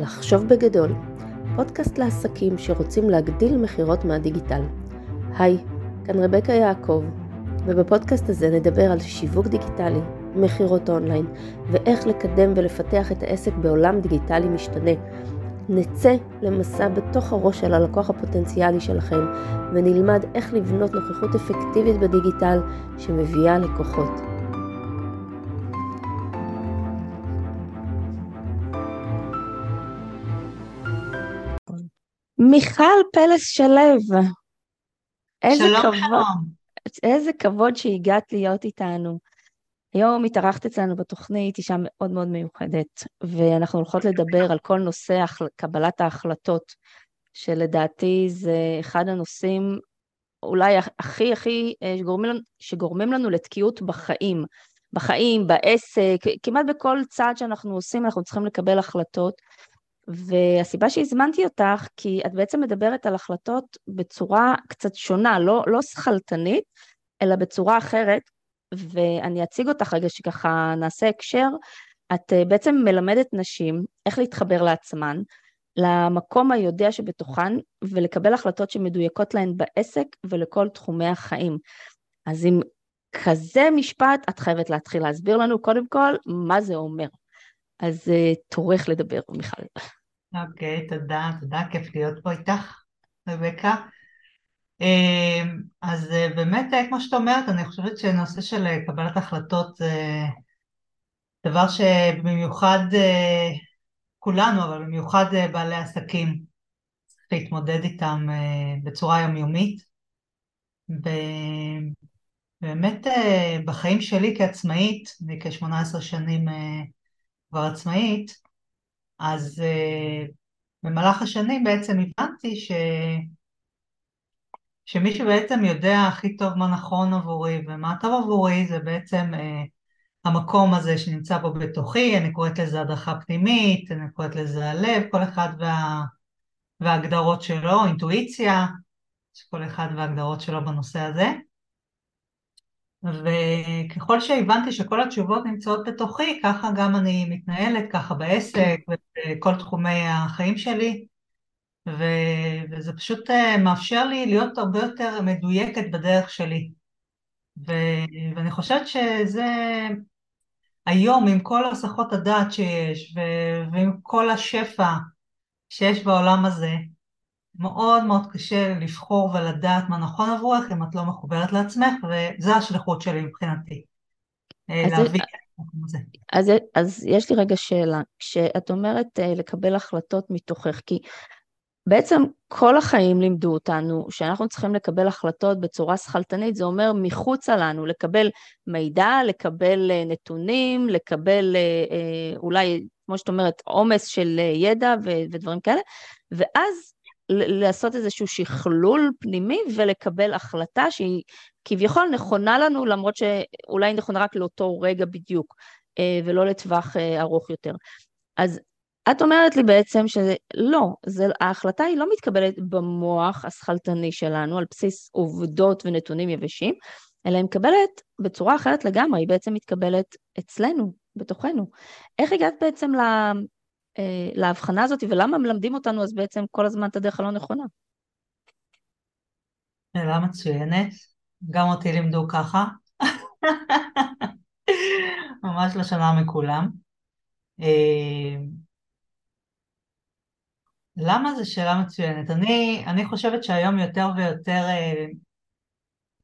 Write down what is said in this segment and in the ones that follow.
לחשוב בגדול, פודקאסט לעסקים שרוצים להגדיל מכירות מהדיגיטל. היי, כאן רבקה יעקב, ובפודקאסט הזה נדבר על שיווק דיגיטלי, מכירות אונליין, ואיך לקדם ולפתח את העסק בעולם דיגיטלי משתנה. נצא למסע בתוך הראש של הלקוח הפוטנציאלי שלכם, ונלמד איך לבנות נוכחות אפקטיבית בדיגיטל שמביאה לקוחות. מיכל פלס שלו. איזה שלום, כבוד, שלום. איזה כבוד שהגעת להיות איתנו. היום התארחת אצלנו בתוכנית אישה מאוד מאוד מיוחדת, ואנחנו הולכות לדבר על כל נושא. קבלת ההחלטות, שלדעתי זה אחד הנושאים אולי הכי הכי אה, שגורמים לנו, שגורמים לנו לתקיעות בחיים, בחיים, בעסק, כמעט בכל צעד שאנחנו עושים אנחנו צריכים לקבל החלטות. והסיבה שהזמנתי אותך, כי את בעצם מדברת על החלטות בצורה קצת שונה, לא, לא שכלתנית, אלא בצורה אחרת, ואני אציג אותך רגע שככה נעשה הקשר. את אה, בעצם מלמדת נשים איך להתחבר לעצמן, למקום היודע שבתוכן, ולקבל החלטות שמדויקות להן בעסק ולכל תחומי החיים. אז עם כזה משפט, את חייבת להתחיל להסביר לנו קודם כל מה זה אומר. אז תורך לדבר, מיכל. אוקיי, תודה, תודה, כיף להיות פה איתך, רבקה. אמ, אז אה, באמת, אה, כמו שאת אומרת, אני חושבת שנושא של קבלת החלטות זה דבר שבמיוחד כולנו, אבל במיוחד בעלי עסקים, צריך להתמודד איתם בצורה יומיומית. ובאמת בחיים שלי כעצמאית, אני כ-18 שנים כבר עצמאית, אז uh, במהלך השנים בעצם הבנתי ש... שמי שבעצם יודע הכי טוב מה נכון עבורי ומה טוב עבורי זה בעצם uh, המקום הזה שנמצא פה בתוכי, אני קוראת לזה הדרכה פנימית, אני קוראת לזה הלב, כל אחד וה... וההגדרות שלו, אינטואיציה, כל אחד וההגדרות שלו בנושא הזה. וככל שהבנתי שכל התשובות נמצאות בתוכי, ככה גם אני מתנהלת, ככה בעסק ובכל תחומי החיים שלי, ו... וזה פשוט אה, מאפשר לי להיות הרבה יותר מדויקת בדרך שלי. ו... ואני חושבת שזה היום, עם כל הסחות הדעת שיש, ו... ועם כל השפע שיש בעולם הזה, מאוד מאוד קשה לבחור ולדעת מה נכון עבורך אם את לא מחוברת לעצמך, וזו השליחות שלי מבחינתי. אה, להביא אז, אז, אז יש לי רגע שאלה, כשאת אומרת uh, לקבל החלטות מתוכך, כי בעצם כל החיים לימדו אותנו שאנחנו צריכים לקבל החלטות בצורה שכלתנית, זה אומר מחוצה לנו, לקבל מידע, לקבל נתונים, לקבל אולי, כמו שאת אומרת, עומס של ידע ו- ודברים כאלה, ואז לעשות איזשהו שכלול פנימי ולקבל החלטה שהיא כביכול נכונה לנו, למרות שאולי היא נכונה רק לאותו רגע בדיוק, אה, ולא לטווח אה, ארוך יותר. אז את אומרת לי בעצם שלא, זה, ההחלטה היא לא מתקבלת במוח השכלתני שלנו, על בסיס עובדות ונתונים יבשים, אלא היא מקבלת בצורה אחרת לגמרי, היא בעצם מתקבלת אצלנו, בתוכנו. איך הגעת בעצם אה, להבחנה הזאת, ולמה מלמדים אותנו אז בעצם כל הזמן את הדרך הלא נכונה? שאלה מצוינת, גם אותי לימדו ככה. ממש לא שונה מכולם. אה, למה זו שאלה מצוינת? אני, אני חושבת שהיום יותר ויותר אה,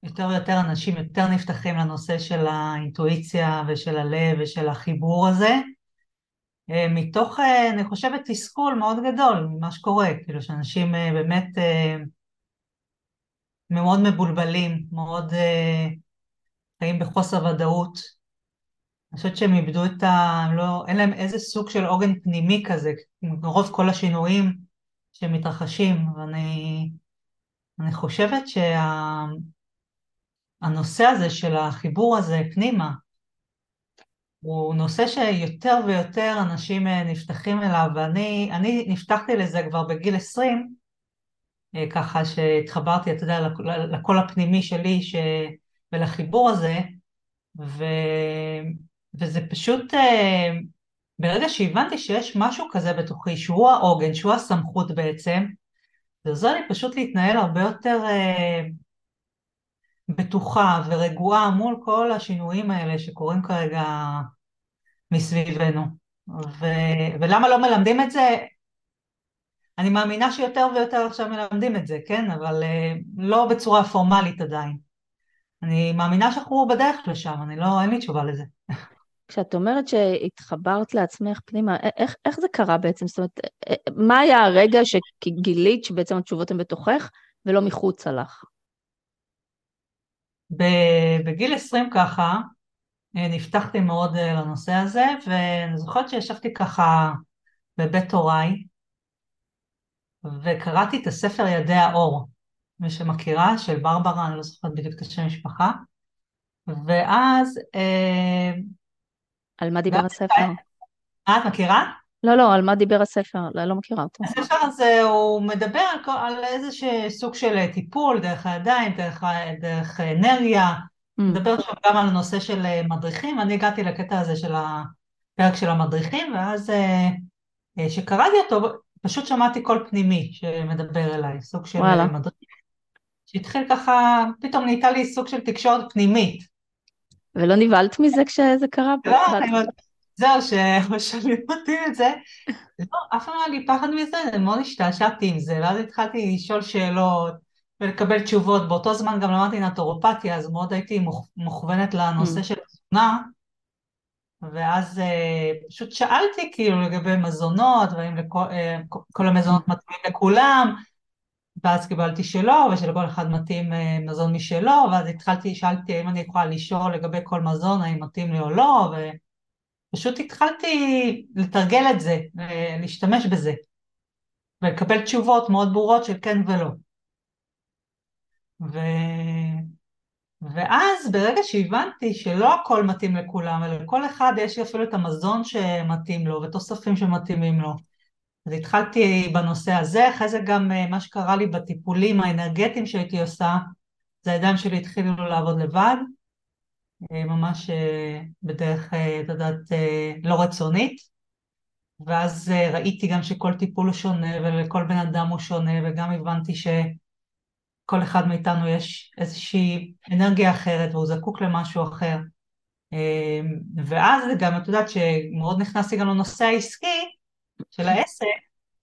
יותר ויותר אנשים יותר נפתחים לנושא של האינטואיציה ושל הלב ושל החיבור הזה, מתוך, אה, אני חושבת, תסכול מאוד גדול ממה שקורה, כאילו שאנשים אה, באמת מאוד מבולבלים, מאוד חיים בחוסר ודאות. אני חושבת שהם איבדו את ה... לא, אין להם איזה סוג של עוגן פנימי כזה, מרוב כל השינויים שמתרחשים, ואני אני חושבת שהנושא שה, הזה של החיבור הזה פנימה, הוא נושא שיותר ויותר אנשים אה, נפתחים אליו, ואני נפתחתי לזה כבר בגיל 20, אה, ככה שהתחברתי, אתה יודע, לקול הפנימי שלי ש... ולחיבור הזה, ו... וזה פשוט אה, ברגע שהבנתי שיש משהו כזה בתוכי, שהוא העוגן, שהוא הסמכות בעצם, זה עוזר לי פשוט להתנהל הרבה יותר בטוחה ורגועה מול כל השינויים האלה שקורים כרגע מסביבנו. ו, ולמה לא מלמדים את זה? אני מאמינה שיותר ויותר עכשיו מלמדים את זה, כן? אבל אה, לא בצורה פורמלית עדיין. אני מאמינה שאנחנו בדרך לשם, אני לא, אין לי תשובה לזה. כשאת אומרת שהתחברת לעצמך פנימה, איך, איך זה קרה בעצם? זאת אומרת, מה היה הרגע שגילית שבעצם התשובות הן בתוכך ולא מחוצה לך? בגיל 20 ככה, אה, נפתחתי מאוד אה, לנושא הזה, ואני זוכרת שישבתי ככה בבית הוריי, וקראתי את הספר ידי האור, מי שמכירה, של ברברה, אני לא זוכרת בדיוק את השם משפחה, ואז... אה, על מה דיבר הספר? אה, את מכירה? לא, לא, על מה דיבר הספר? לא, לא מכירה אותו. הספר הזה הוא מדבר על, כל, על איזה סוג של טיפול, דרך הידיים, דרך, דרך אנרגיה, mm. מדבר שם גם על הנושא של מדריכים, אני הגעתי לקטע הזה של הפרק של המדריכים, ואז כשקראתי אותו, פשוט שמעתי קול פנימי שמדבר אליי, סוג של וואלה. מדריך, שהתחיל ככה, פתאום נהייתה לי סוג של תקשורת פנימית. ולא נבהלת מזה כשזה קרה? לא, זהו, שמשלמים אותי את זה. לא, אף פעם לא היה לי פחד מזה, אני מאוד השתעשעתי עם זה, ואז התחלתי לשאול שאלות ולקבל תשובות. באותו זמן גם למדתי נטורופתיה, אז מאוד הייתי מוכוונת לנושא mm. של תזונה. ואז אה, פשוט שאלתי כאילו לגבי מזונות, והאם לכל, אה, כל המזונות mm. מתאימים לכולם, ואז קיבלתי שלא, ושלכל אחד מתאים אה, מזון משלו, ואז התחלתי, שאלתי האם אני יכולה לשאול לגבי כל מזון, האם מתאים לי או לא, ופשוט התחלתי לתרגל את זה, להשתמש בזה, ולקבל תשובות מאוד ברורות של כן ולא. ו... ואז ברגע שהבנתי שלא הכל מתאים לכולם, אלא לכל אחד יש אפילו את המזון שמתאים לו ותוספים שמתאימים לו. אז התחלתי בנושא הזה, אחרי זה גם אה, מה שקרה לי בטיפולים האנרגטיים שהייתי עושה, זה הידיים שלי התחילו לעבוד לבד, אה, ממש אה, בדרך, את יודעת, לא רצונית, ואז ראיתי גם שכל טיפול הוא שונה ולכל בן אדם הוא שונה, וגם הבנתי ש... כל אחד מאיתנו יש איזושהי אנרגיה אחרת והוא זקוק למשהו אחר. ואז גם, את יודעת שמאוד נכנסתי גם לנושא העסקי של העסק,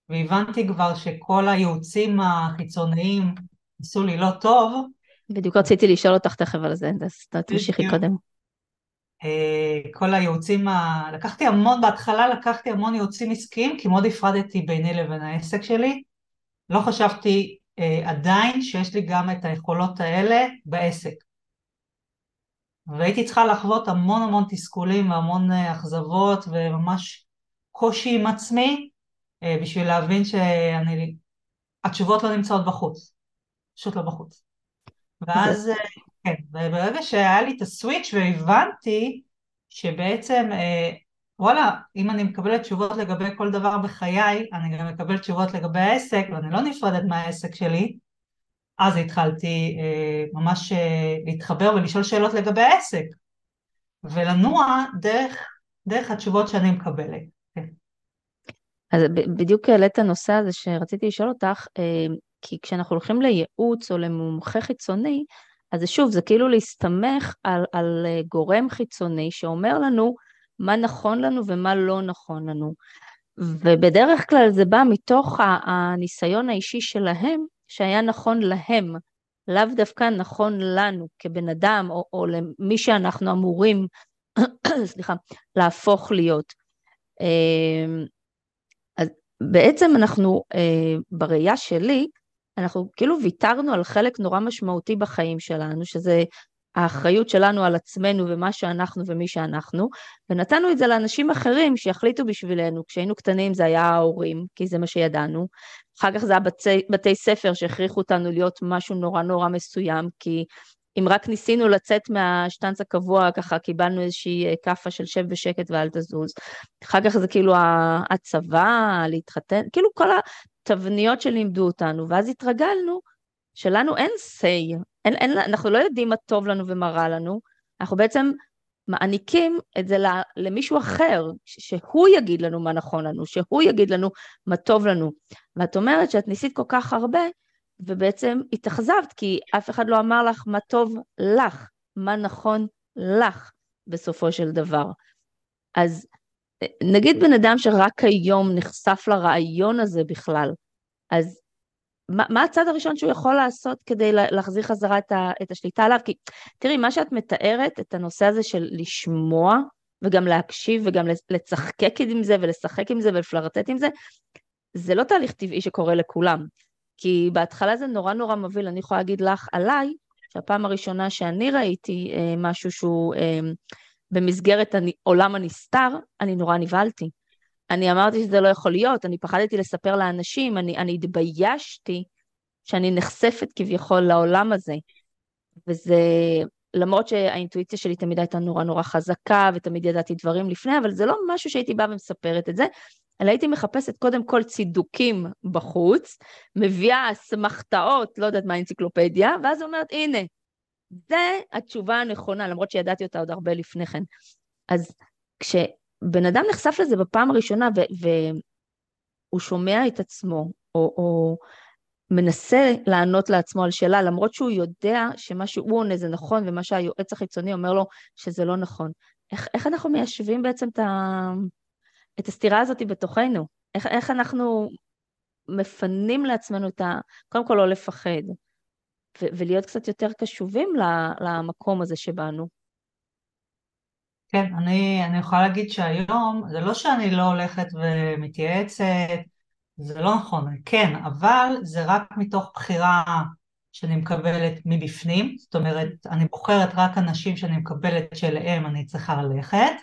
והבנתי כבר שכל הייעוצים החיצוניים עשו לי לא טוב. בדיוק רציתי לשאול אותך תכף על זה, אז תמשיכי קודם. אה, כל הייעוצים, ה... לקחתי המון, בהתחלה לקחתי המון ייעוצים עסקיים, כי מאוד הפרדתי ביני לבין העסק שלי. לא חשבתי אה, עדיין שיש לי גם את היכולות האלה בעסק. והייתי צריכה לחוות המון המון תסכולים והמון אה, אכזבות וממש קושי עם עצמי אה, בשביל להבין שהתשובות לא נמצאות בחוץ, פשוט לא בחוץ. ואז, כן, וברגע שהיה לי את הסוויץ' והבנתי שבעצם וואלה, אם אני מקבלת תשובות לגבי כל דבר בחיי, אני גם מקבלת תשובות לגבי העסק, ואני לא נפרדת מהעסק שלי, אז התחלתי אה, ממש אה, להתחבר ולשאול שאלות לגבי העסק, ולנוע דרך, דרך התשובות שאני מקבלת. כן. אז בדיוק העלית את הנושא הזה שרציתי לשאול אותך, אה, כי כשאנחנו הולכים לייעוץ או למומחה חיצוני, אז שוב, זה כאילו להסתמך על, על אה, גורם חיצוני שאומר לנו, מה נכון לנו ומה לא נכון לנו. ובדרך כלל זה בא מתוך הניסיון האישי שלהם, שהיה נכון להם, לאו דווקא נכון לנו כבן אדם, או, או למי שאנחנו אמורים, סליחה, להפוך להיות. אמ, אז בעצם אנחנו, אה, בראייה שלי, אנחנו כאילו ויתרנו על חלק נורא משמעותי בחיים שלנו, שזה האחריות שלנו על עצמנו ומה שאנחנו ומי שאנחנו, ונתנו את זה לאנשים אחרים שיחליטו בשבילנו. כשהיינו קטנים זה היה ההורים, כי זה מה שידענו. אחר כך זה היה בתי, בתי ספר שהכריחו אותנו להיות משהו נורא נורא מסוים, כי אם רק ניסינו לצאת מהשטנץ הקבוע, ככה קיבלנו איזושהי כאפה של שב בשקט ואל תזוז. אחר כך זה כאילו הצבא, להתחתן, כאילו כל התבניות שלימדו אותנו, ואז התרגלנו שלנו אין say, אין, אין, אנחנו לא יודעים מה טוב לנו ומה רע לנו, אנחנו בעצם מעניקים את זה למישהו אחר, שהוא יגיד לנו מה נכון לנו, שהוא יגיד לנו מה טוב לנו. ואת אומרת שאת ניסית כל כך הרבה, ובעצם התאכזבת, כי אף אחד לא אמר לך מה טוב לך, מה נכון לך בסופו של דבר. אז נגיד בן אדם שרק היום נחשף לרעיון הזה בכלל, אז מה, מה הצד הראשון שהוא יכול לעשות כדי להחזיר חזרה את, ה, את השליטה עליו? כי תראי, מה שאת מתארת, את הנושא הזה של לשמוע וגם להקשיב וגם לצחקק עם זה ולשחק עם זה ולפלרטט עם זה, זה לא תהליך טבעי שקורה לכולם. כי בהתחלה זה נורא נורא מבהיל, אני יכולה להגיד לך עליי, שהפעם הראשונה שאני ראיתי אה, משהו שהוא אה, במסגרת עולם הנסתר, אני נורא נבהלתי. אני אמרתי שזה לא יכול להיות, אני פחדתי לספר לאנשים, אני, אני התביישתי שאני נחשפת כביכול לעולם הזה. וזה, למרות שהאינטואיציה שלי תמיד הייתה נורא נורא חזקה, ותמיד ידעתי דברים לפני, אבל זה לא משהו שהייתי באה ומספרת את זה, אלא הייתי מחפשת קודם כל צידוקים בחוץ, מביאה אסמכתאות, לא יודעת מה האנציקלופדיה, ואז אומרת, הנה, זה התשובה הנכונה, למרות שידעתי אותה עוד הרבה לפני כן. אז כשבן אדם נחשף לזה בפעם הראשונה והוא שומע את עצמו, או, או מנסה לענות לעצמו על שאלה, למרות שהוא יודע שמה שהוא עונה זה נכון, ומה שהיועץ החיצוני אומר לו שזה לא נכון. איך, איך אנחנו מיישבים בעצם את, ה, את הסתירה הזאת בתוכנו? איך, איך אנחנו מפנים לעצמנו את ה... קודם כל לא לפחד, ולהיות קצת יותר קשובים למקום הזה שבאנו. כן, אני, אני יכולה להגיד שהיום, זה לא שאני לא הולכת ומתייעצת, זה לא נכון, כן, אבל זה רק מתוך בחירה שאני מקבלת מבפנים, זאת אומרת, אני בוחרת רק אנשים שאני מקבלת שאליהם אני צריכה ללכת,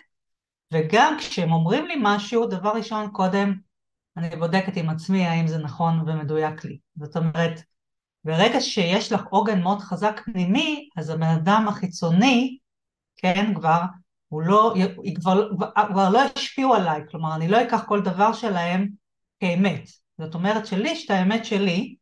וגם כשהם אומרים לי משהו, דבר ראשון, קודם אני בודקת עם עצמי האם זה נכון ומדויק לי. זאת אומרת, ברגע שיש לך עוגן מאוד חזק פנימי, אז הבן אדם החיצוני, כן, כבר, הוא לא, כבר, כבר לא ישפיעו עליי, כלומר, אני לא אקח כל דבר שלהם כאמת. זאת אומרת שלי יש את האמת שלי,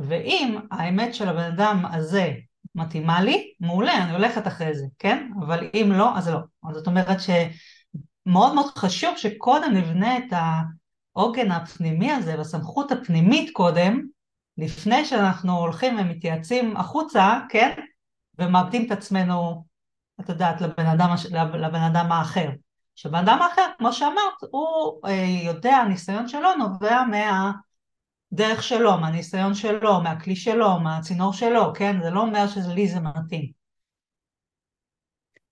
ואם האמת של הבן אדם הזה מתאימה לי, מעולה, אני הולכת אחרי זה, כן? אבל אם לא, אז לא. אז זאת אומרת שמאוד מאוד חשוב שקודם נבנה את העוגן הפנימי הזה, והסמכות הפנימית קודם, לפני שאנחנו הולכים ומתייעצים החוצה, כן? ומאבדים את עצמנו, את יודעת, לבן אדם, לבן אדם האחר. שבן אדם האחר, כמו שאמרת, הוא אה, יודע, הניסיון שלו נובע מהדרך שלו, מהניסיון שלו, מהכלי שלו, מהצינור שלו, כן? זה לא אומר שלי זה מתאים.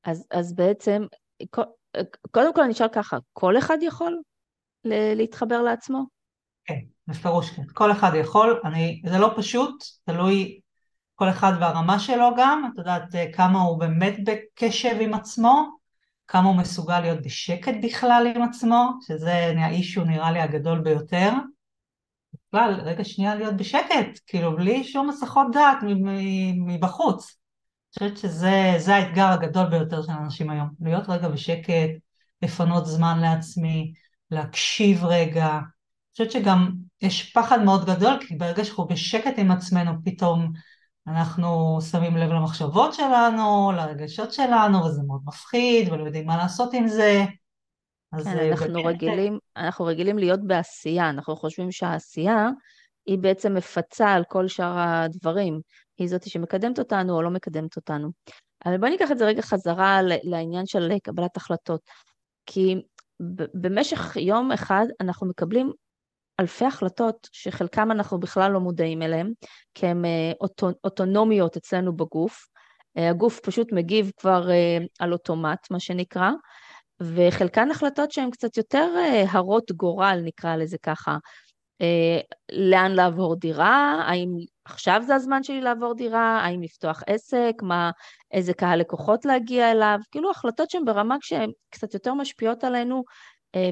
אז, אז בעצם, קודם כל אני אשאל ככה, כל אחד יכול להתחבר לעצמו? כן, בפירוש כן. כל אחד יכול, אני, זה לא פשוט, תלוי כל אחד והרמה שלו גם, את יודעת אה, כמה הוא באמת בקשב עם עצמו, כמה הוא מסוגל להיות בשקט בכלל עם עצמו, שזה האישו נראה לי הגדול ביותר. בכלל, רגע שנייה להיות בשקט, כאילו בלי שום מסכות דעת מבחוץ. אני חושבת שזה האתגר הגדול ביותר של אנשים היום, להיות רגע בשקט, לפנות זמן לעצמי, להקשיב רגע, חושבת שגם יש פחד מאוד גדול, כי ברגע שאנחנו בשקט עם עצמנו, פתאום אנחנו שמים לב למחשבות שלנו, לרגשות שלנו, וזה מאוד מפחיד, ולא יודעים מה לעשות עם זה. כן, אנחנו, באמת... רגילים, אנחנו רגילים להיות בעשייה, אנחנו חושבים שהעשייה היא בעצם מפצה על כל שאר הדברים, היא זאת שמקדמת אותנו או לא מקדמת אותנו. אבל בואי ניקח את זה רגע חזרה לעניין של קבלת החלטות, כי במשך יום אחד אנחנו מקבלים אלפי החלטות שחלקם אנחנו בכלל לא מודעים אליהם, כי הן אה, אוטו, אוטונומיות אצלנו בגוף. אה, הגוף פשוט מגיב כבר אה, על אוטומט, מה שנקרא, וחלקן החלטות שהן קצת יותר הרות גורל, נקרא לזה ככה. לאן לעבור דירה, האם עכשיו זה הזמן שלי לעבור דירה, האם לפתוח עסק, מה, איזה קהל לקוחות להגיע אליו, כאילו החלטות שהן ברמה כשהן קצת יותר משפיעות עלינו,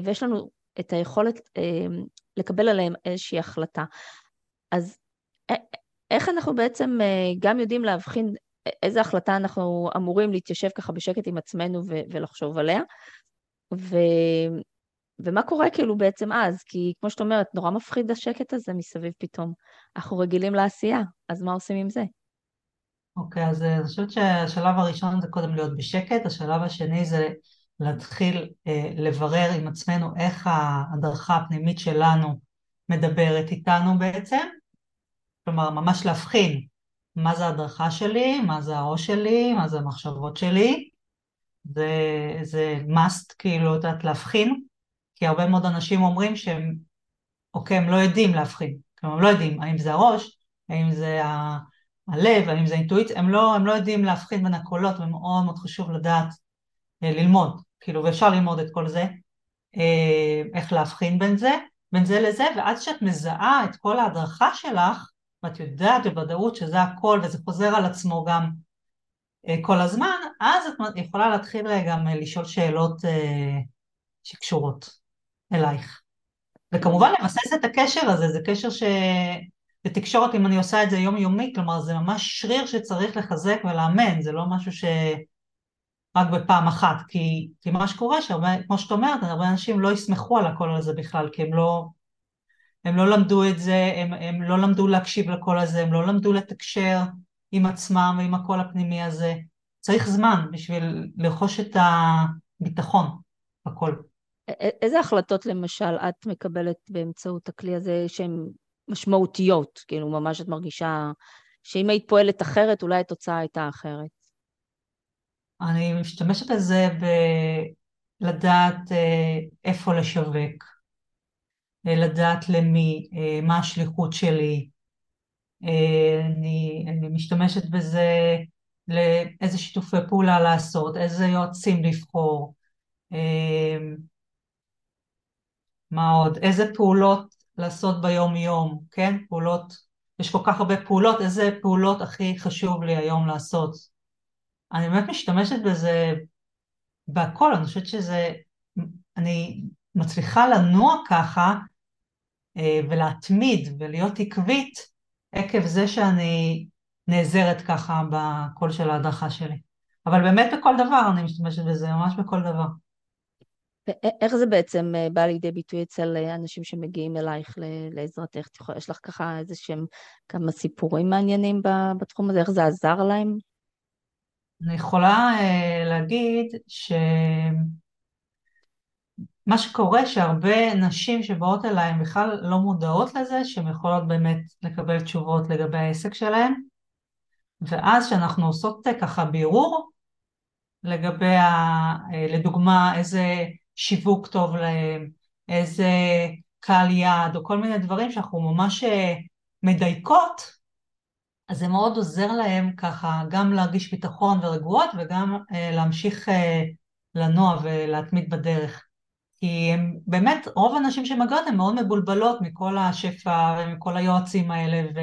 ויש לנו את היכולת לקבל עליהם איזושהי החלטה. אז איך אנחנו בעצם אה, גם יודעים להבחין איזה החלטה אנחנו אמורים להתיישב ככה בשקט עם עצמנו ו- ולחשוב עליה, ו... ומה קורה כאילו בעצם אז? כי כמו שאת אומרת, נורא מפחיד השקט הזה מסביב פתאום. אנחנו רגילים לעשייה, אז מה עושים עם זה? אוקיי, אז אני חושבת שהשלב הראשון זה קודם להיות בשקט, השלב השני זה להתחיל אה, לברר עם עצמנו איך ההדרכה הפנימית שלנו מדברת איתנו בעצם, כלומר ממש להבחין מה זה ההדרכה שלי, מה זה הראש שלי, מה זה המחשבות שלי, זה, זה must כאילו, יודעת, להבחין, כי הרבה מאוד אנשים אומרים שהם, אוקיי, הם לא יודעים להבחין, כלומר הם לא יודעים האם זה הראש, האם זה ה... הלב, האם זה אינטואיציה, הם לא, הם לא יודעים להבחין בין הקולות, ומאוד מאוד חשוב לדעת אה, ללמוד, כאילו, ואפשר ללמוד את כל זה, אה, איך להבחין בין זה, בין זה לזה, ואז כשאת מזהה את כל ההדרכה שלך, ואת יודעת בוודאות שזה הכל וזה חוזר על עצמו גם אה, כל הזמן, אז את יכולה להתחיל אה, גם לשאול שאלות שקשורות אלייך. וכמובן לבסס את הקשר הזה, זה קשר ש... בתקשורת אם אני עושה את זה יומיומי, כלומר זה ממש שריר שצריך לחזק ולאמן, זה לא משהו ש... רק בפעם אחת, כי, כי מה שקורה, שהרבה, כמו שאת אומרת, הרבה אנשים לא יסמכו על הקול הזה בכלל, כי הם לא, הם לא למדו את זה, הם, הם לא למדו להקשיב לקול הזה, הם לא למדו לתקשר עם עצמם ועם הקול הפנימי הזה. צריך זמן בשביל לרכוש את הביטחון בקול. איזה החלטות למשל את מקבלת באמצעות הכלי הזה שהן משמעותיות? כאילו ממש את מרגישה שאם היית פועלת אחרת אולי התוצאה הייתה אחרת. אני משתמשת בזה בלדעת אה, איפה לשווק, אה, לדעת למי, אה, מה השליחות שלי. אני, אני משתמשת בזה לאיזה שיתופי פעולה לעשות, איזה יועצים לבחור, מה עוד, איזה פעולות לעשות ביום-יום, כן? פעולות, יש כל כך הרבה פעולות, איזה פעולות הכי חשוב לי היום לעשות. אני באמת משתמשת בזה בהכל, אני חושבת שזה, אני מצליחה לנוע ככה אה, ולהתמיד ולהיות עקבית עקב זה שאני נעזרת ככה בקול של ההדרכה שלי. אבל באמת בכל דבר אני משתמשת בזה, ממש בכל דבר. איך זה בעצם אה, בא לידי ביטוי אצל אה, אנשים שמגיעים אלייך לעזרתך? יש לך ככה איזה שהם כמה סיפורים מעניינים בתחום הזה? איך זה עזר להם? אני יכולה uh, להגיד שמה שקורה שהרבה נשים שבאות אליי הן בכלל לא מודעות לזה שהן יכולות באמת לקבל תשובות לגבי העסק שלהן. ואז כשאנחנו עושות ככה בירור לגבי, ה, לדוגמה, איזה שיווק טוב להם, איזה קהל יעד, או כל מיני דברים שאנחנו ממש אה, מדייקות, אז זה מאוד עוזר להם ככה גם להרגיש ביטחון ורגועות וגם אה, להמשיך אה, לנוע ולהתמיד בדרך. כי הם באמת, רוב הנשים שמגיעות הן מאוד מבולבלות מכל השפע ומכל היועצים האלה, ו...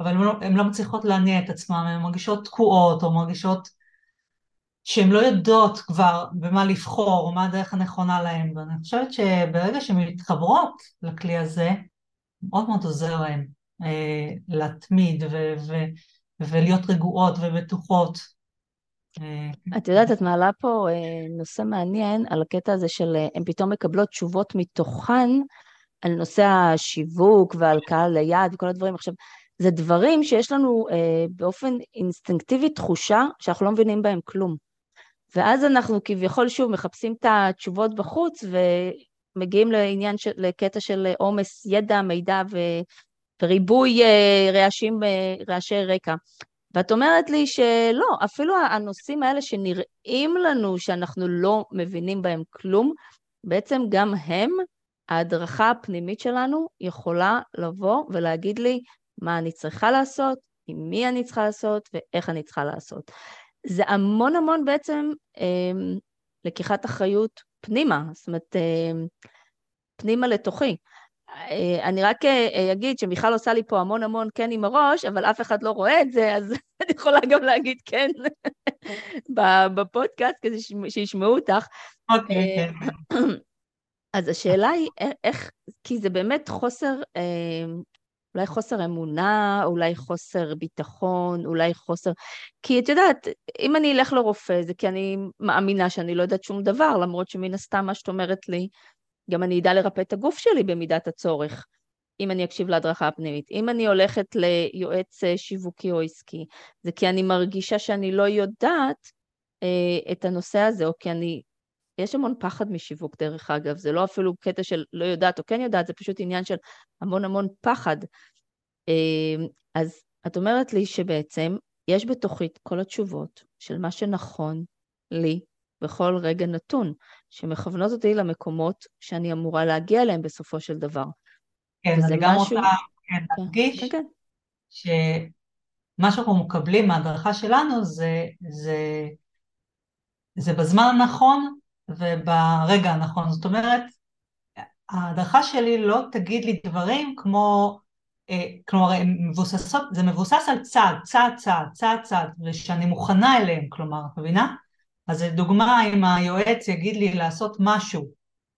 אבל הן לא, לא מצליחות להניע את עצמן, הן מרגישות תקועות או מרגישות שהן לא יודעות כבר במה לבחור, או מה הדרך הנכונה להן, ואני חושבת שברגע שהן מתחברות לכלי הזה, מאוד מאוד עוזר להן להתמיד ו- ו- ולהיות רגועות ובטוחות. אה, את יודעת, את מעלה פה אה, נושא מעניין על הקטע הזה של אה, הן פתאום מקבלות תשובות מתוכן על נושא השיווק ועל קהל היעד וכל הדברים. עכשיו, זה דברים שיש לנו אה, באופן אינסטינקטיבי תחושה שאנחנו לא מבינים בהם כלום. ואז אנחנו כביכול שוב מחפשים את התשובות בחוץ ומגיעים לעניין, של, לקטע של עומס ידע, מידע ו, וריבוי אה, רעשים, אה, רעשי רקע. ואת אומרת לי שלא, אפילו הנושאים האלה שנראים לנו שאנחנו לא מבינים בהם כלום, בעצם גם הם, ההדרכה הפנימית שלנו יכולה לבוא ולהגיד לי מה אני צריכה לעשות, עם מי אני צריכה לעשות ואיך אני צריכה לעשות. זה המון המון בעצם אה, לקיחת אחריות פנימה, זאת אומרת, אה, פנימה לתוכי. אה, אני רק אה, אגיד שמיכל עושה לי פה המון המון כן עם הראש, אבל אף אחד לא רואה את זה, אז אני יכולה גם להגיד כן בפודקאסט כדי שישמעו אותך. אוקיי, אה, כן. אז השאלה היא איך, כי זה באמת חוסר אולי חוסר אמונה, אולי חוסר ביטחון, אולי חוסר... כי את יודעת, אם אני אלך לרופא זה כי אני מאמינה שאני לא יודעת שום דבר, למרות שמן הסתם מה שאת אומרת לי, גם אני אדע לרפא את הגוף שלי במידת הצורך. אם אני אקשיב להדרכה הפנימית. אם אני הולכת ליועץ אה, שיווקי או עסקי, זה כי אני מרגישה שאני לא יודעת אה, את הנושא הזה, או כי אני... יש המון פחד משיווק, דרך אגב, זה לא אפילו קטע של לא יודעת או כן יודעת, זה פשוט עניין של המון המון פחד. אה, אז את אומרת לי שבעצם יש בתוכי כל התשובות של מה שנכון לי בכל רגע נתון, שמכוונות אותי למקומות שאני אמורה להגיע אליהם בסופו של דבר. כן, אני גם משהו... רוצה כן, כן, להדגיש כן, כן. שמה שאנחנו מקבלים מההדרכה שלנו זה, זה, זה בזמן הנכון וברגע הנכון. זאת אומרת, ההדרכה שלי לא תגיד לי דברים כמו, אה, כלומר, מבוססות, זה מבוסס על צעד, צעד, צעד, צעד, צעד, ושאני מוכנה אליהם, כלומר, את מבינה? אז לדוגמה, אם היועץ יגיד לי לעשות משהו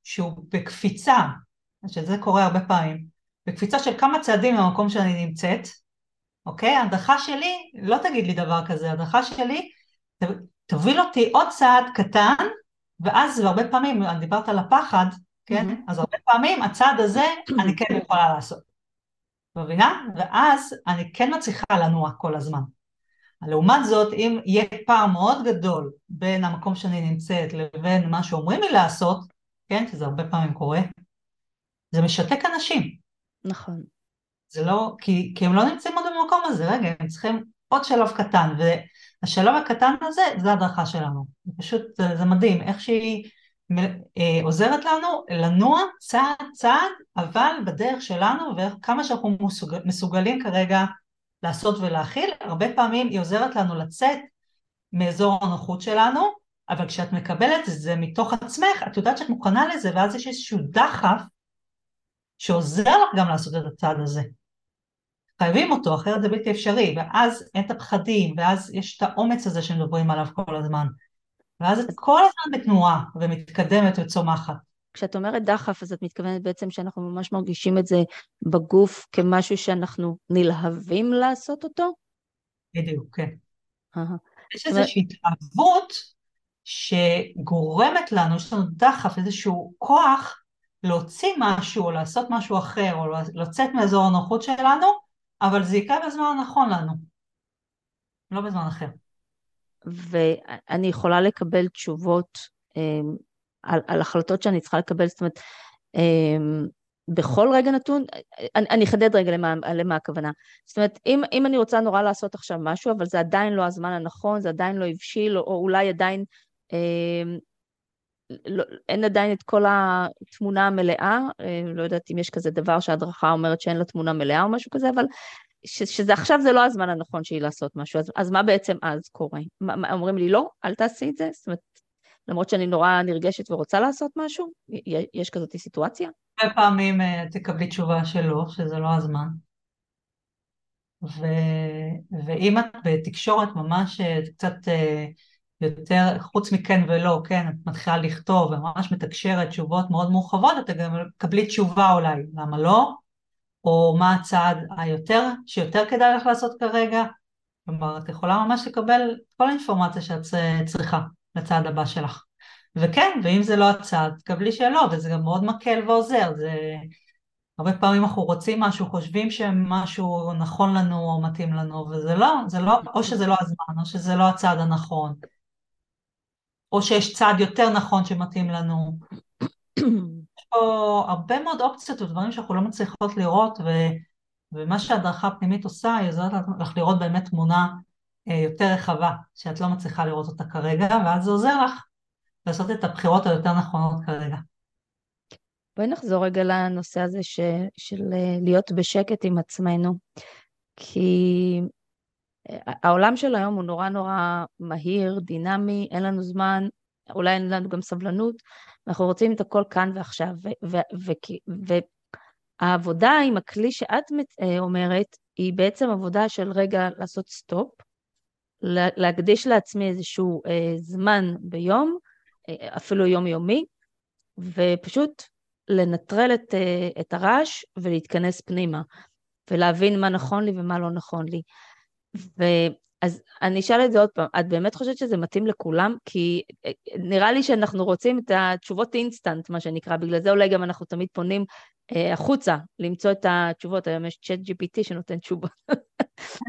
שהוא בקפיצה, שזה קורה הרבה פעמים, בקפיצה של כמה צעדים מהמקום שאני נמצאת, אוקיי? ההדרכה שלי לא תגיד לי דבר כזה, ההדרכה שלי תוביל אותי עוד צעד קטן, ואז הרבה פעמים, דיברת על הפחד, כן? Mm-hmm. אז הרבה פעמים הצעד הזה אני כן יכולה לעשות. מבינה? ואז אני כן מצליחה לנוע כל הזמן. לעומת זאת, אם יהיה פער מאוד גדול בין המקום שאני נמצאת לבין מה שאומרים לי לעשות, כן, שזה הרבה פעמים קורה, זה משתק אנשים. נכון. זה לא, כי, כי הם לא נמצאים עוד במקום הזה, רגע, הם צריכים עוד שלב קטן, והשלב הקטן הזה זה הדרכה שלנו. זה פשוט, זה, זה מדהים, איך שהיא אה, עוזרת לנו לנוע צעד צעד, אבל בדרך שלנו, וכמה שאנחנו מסוגל, מסוגלים כרגע לעשות ולהכיל, הרבה פעמים היא עוזרת לנו לצאת מאזור הנוחות שלנו, אבל כשאת מקבלת את זה מתוך עצמך, את יודעת שאת מוכנה לזה, ואז יש איזשהו דחף שעוזר לך גם לעשות את הצעד הזה. חייבים אותו, אחרת זה בלתי אפשרי, ואז אין את הפחדים, ואז יש את האומץ הזה שמדברים עליו כל הזמן. ואז את כל הזמן בתנועה ומתקדמת וצומחת. כשאת אומרת דחף, אז את מתכוונת בעצם שאנחנו ממש מרגישים את זה בגוף כמשהו שאנחנו נלהבים לעשות אותו? בדיוק, כן. יש איזושהי התאהבות שגורמת לנו, יש לנו דחף, איזשהו כוח להוציא משהו או לעשות משהו אחר או לצאת מאזור הנוחות שלנו, אבל זה יקרה בזמן הנכון לנו, לא בזמן אחר. ואני יכולה לקבל תשובות אמ, על, על החלטות שאני צריכה לקבל, זאת אומרת, אמ, בכל רגע נתון, אני, אחדד רגע למה, למה הכוונה. זאת אומרת, אם, אם אני רוצה נורא לעשות עכשיו משהו, אבל זה עדיין לא הזמן הנכון, זה עדיין לא הבשיל, או, או אולי עדיין אה, לא, אין עדיין את כל התמונה המלאה, אה, לא יודעת אם יש כזה דבר שההדרכה אומרת שאין לה תמונה מלאה או משהו כזה, אבל ש, שזה עכשיו זה לא הזמן הנכון שהיא לעשות משהו, אז, אז מה בעצם אז קורה? מה, מה, אומרים לי לא, אל תעשי את זה? זאת אומרת, למרות שאני נורא נרגשת ורוצה לעשות משהו? יש כזאת סיטואציה? הרבה פעמים אה, תקבלי תשובה שלא, שזה לא הזמן. ו... ואם את בתקשורת ממש אה, קצת יותר, חוץ מכן ולא, כן, את מתחילה לכתוב וממש מתקשרת תשובות מאוד מורחבות, את גם מקבלי תשובה אולי, למה לא? או מה הצעד היותר, שיותר כדאי לך לעשות כרגע? כלומר, את יכולה ממש לקבל כל האינפורמציה שאת צריכה לצעד הבא שלך. וכן, ואם זה לא הצעד, תקבלי שאלות, וזה גם מאוד מקל ועוזר, זה... הרבה פעמים אנחנו רוצים משהו, חושבים שמשהו נכון לנו או מתאים לנו, וזה לא, זה לא, או שזה לא הזמן, או שזה לא הצעד הנכון. או שיש צעד יותר נכון שמתאים לנו. יש פה הרבה מאוד אופציות ודברים שאנחנו לא מצליחות לראות, ו, ומה שההדרכה הפנימית עושה, היא עוזרת לך לראות באמת תמונה יותר רחבה, שאת לא מצליחה לראות אותה כרגע, ואז זה עוזר לך לעשות את הבחירות היותר נכונות כרגע. בואי נחזור רגע לנושא הזה ש, של אה, להיות בשקט עם עצמנו, כי העולם של היום הוא נורא נורא מהיר, דינמי, אין לנו זמן, אולי אין לנו גם סבלנות, אנחנו רוצים את הכל כאן ועכשיו. והעבודה עם הכלי שאת אה, אומרת, היא בעצם עבודה של רגע לעשות stop, להקדיש לעצמי איזשהו אה, זמן ביום, אה, אפילו יומיומי, ופשוט לנטרל את, את הרעש ולהתכנס פנימה, ולהבין מה נכון לי ומה לא נכון לי. אז אני אשאל את זה עוד פעם, את באמת חושבת שזה מתאים לכולם? כי אה, נראה לי שאנחנו רוצים את התשובות אינסטנט, מה שנקרא, בגלל זה אולי גם אנחנו תמיד פונים אה, החוצה למצוא את התשובות, היום יש צ'אט GPT שנותן תשובות.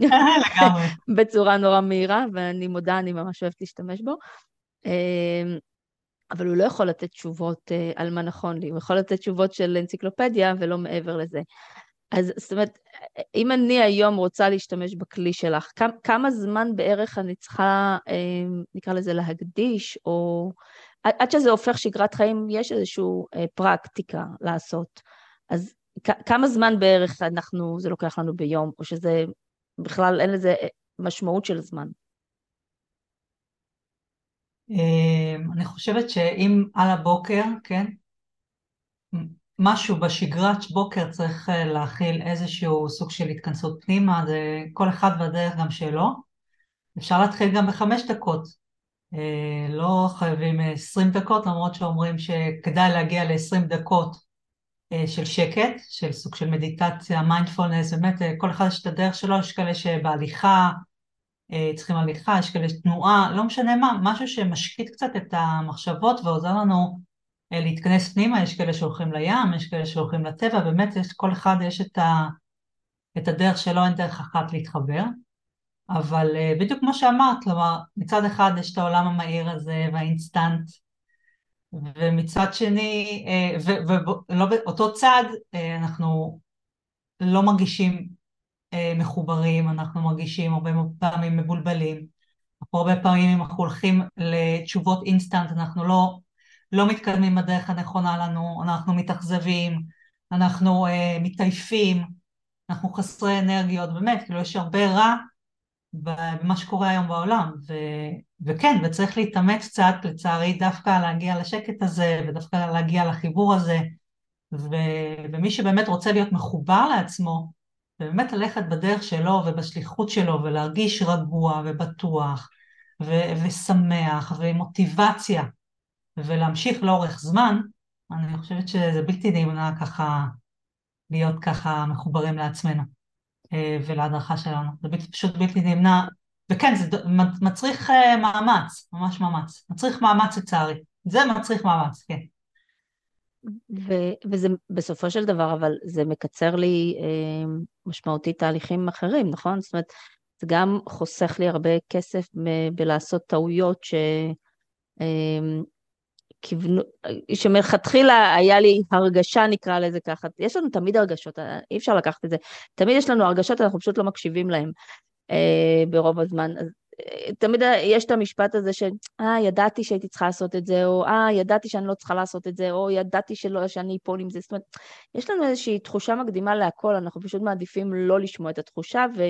לגמרי. בצורה נורא מהירה, ואני מודה, אני ממש אוהבת להשתמש בו. אה, אבל הוא לא יכול לתת תשובות אה, על מה נכון לי, הוא יכול לתת תשובות של אנציקלופדיה ולא מעבר לזה. אז זאת אומרת, אם אני היום רוצה להשתמש בכלי שלך, כמה, כמה זמן בערך אני צריכה, אה, נקרא לזה, להקדיש, או עד, שזה הופך שגרת חיים, יש איזושהי אה, פרקטיקה לעשות. אז כמה זמן בערך אנחנו, זה לוקח לנו ביום, או שזה בכלל אין לזה משמעות של זמן? אני חושבת שאם על הבוקר, כן, משהו בשגרת בוקר צריך אה, להכיל איזשהו סוג של התכנסות פנימה, זה כל אחד והדרך גם שלו. אפשר להתחיל גם בחמש דקות, אה, לא חייבים עשרים דקות, למרות שאומרים שכדאי להגיע לעשרים דקות אה, של שקט, של סוג של מדיטציה, מיינדפולנס, באמת כל אחד יש את הדרך שלו, יש כאלה שבהליכה, צריכים הליכה, יש כאלה תנועה, לא משנה מה, משהו שמשקיט קצת את המחשבות ועוזר לנו אה, להתכנס פנימה, יש כאלה שהולכים לים, יש כאלה שהולכים לטבע, באמת יש, כל אחד יש את, ה, את הדרך שלו, אין דרך אחת להתחבר. אבל אה, בדיוק כמו שאמרת, כלומר, מצד אחד יש את העולם המהיר הזה והאינסטנט, ומצד שני, אה, ואותו צד, אנחנו לא מרגישים מחוברים, אנחנו מרגישים הרבה פעמים מבולבלים. הרבה פעמים אם אנחנו הולכים לתשובות אינסטנט, אנחנו לא לא מתקדמים בדרך הנכונה לנו, אנחנו מתאכזבים, אנחנו uh, מתעייפים, אנחנו חסרי אנרגיות, באמת, כאילו יש הרבה רע במה שקורה היום בעולם, ו, וכן, וצריך להתאמץ קצת, לצערי, דווקא להגיע לשקט הזה, ודווקא להגיע לחיבור הזה, ו, ומי שבאמת רוצה להיות מחובר לעצמו, ובאמת ללכת בדרך שלו ובשליחות שלו, ולהרגיש רגוע ובטוח, ו- ושמח, ומוטיבציה, ולהמשיך לאורך זמן, אני חושבת שזה בלתי נמנע ככה להיות ככה מחוברים לעצמנו אה, ולהדרכה שלנו. זה בלתי, פשוט בלתי נמנע, וכן, זה מצריך אה, מאמץ, ממש מאמץ. מצריך מאמץ לצערי. זה מצריך מאמץ, כן. ו- וזה בסופו של דבר, אבל זה מקצר לי אה, משמעותית תהליכים אחרים, נכון? זאת אומרת, זה גם חוסך לי הרבה כסף ב- בלעשות טעויות ש... אה, כיוונו, שמלכתחילה היה לי הרגשה, נקרא לזה ככה, יש לנו תמיד הרגשות, אי אפשר לקחת את זה, תמיד יש לנו הרגשות, אנחנו פשוט לא מקשיבים להם אה, ברוב הזמן. אז אה, תמיד יש את המשפט הזה של, אה, ידעתי שהייתי צריכה לעשות את זה, או אה, ידעתי שאני לא צריכה לעשות את זה, או ידעתי שלא, שאני אפול עם זה. זאת אומרת, יש לנו איזושהי תחושה מקדימה להכל, אנחנו פשוט מעדיפים לא לשמוע את התחושה ו,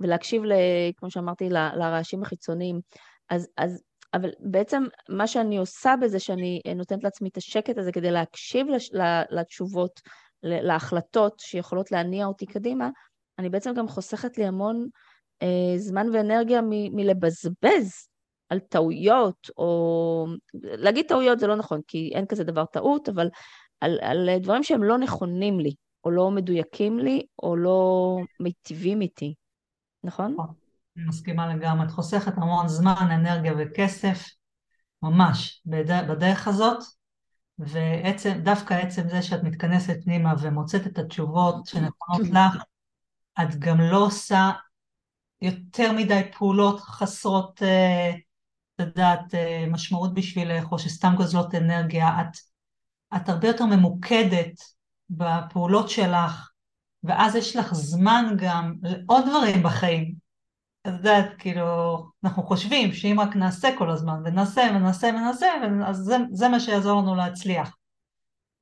ולהקשיב, ל, כמו שאמרתי, ל, לרעשים החיצוניים. אז, אז אבל בעצם מה שאני עושה בזה, שאני נותנת לעצמי את השקט הזה כדי להקשיב לתשובות, להחלטות שיכולות להניע אותי קדימה, אני בעצם גם חוסכת לי המון אה, זמן ואנרגיה מ- מלבזבז על טעויות, או להגיד טעויות זה לא נכון, כי אין כזה דבר טעות, אבל על, על דברים שהם לא נכונים לי, או לא מדויקים לי, או לא מיטיבים איתי, נכון? נכון. אני מסכימה לגמרי, את חוסכת המון זמן, אנרגיה וכסף, ממש, בדרך, הזאת, ודווקא עצם זה שאת מתכנסת פנימה ומוצאת את התשובות שנכונות לך, את גם לא עושה יותר מדי פעולות חסרות, אה, את יודעת, אה, משמעות בשבילך, או שסתם גוזלות אנרגיה, את, את הרבה יותר ממוקדת בפעולות שלך, ואז יש לך זמן גם לעוד דברים בחיים, את יודעת, כאילו, אנחנו חושבים שאם רק נעשה כל הזמן, ונעשה ונעשה ונעשה, אז זה, זה מה שיעזור לנו להצליח.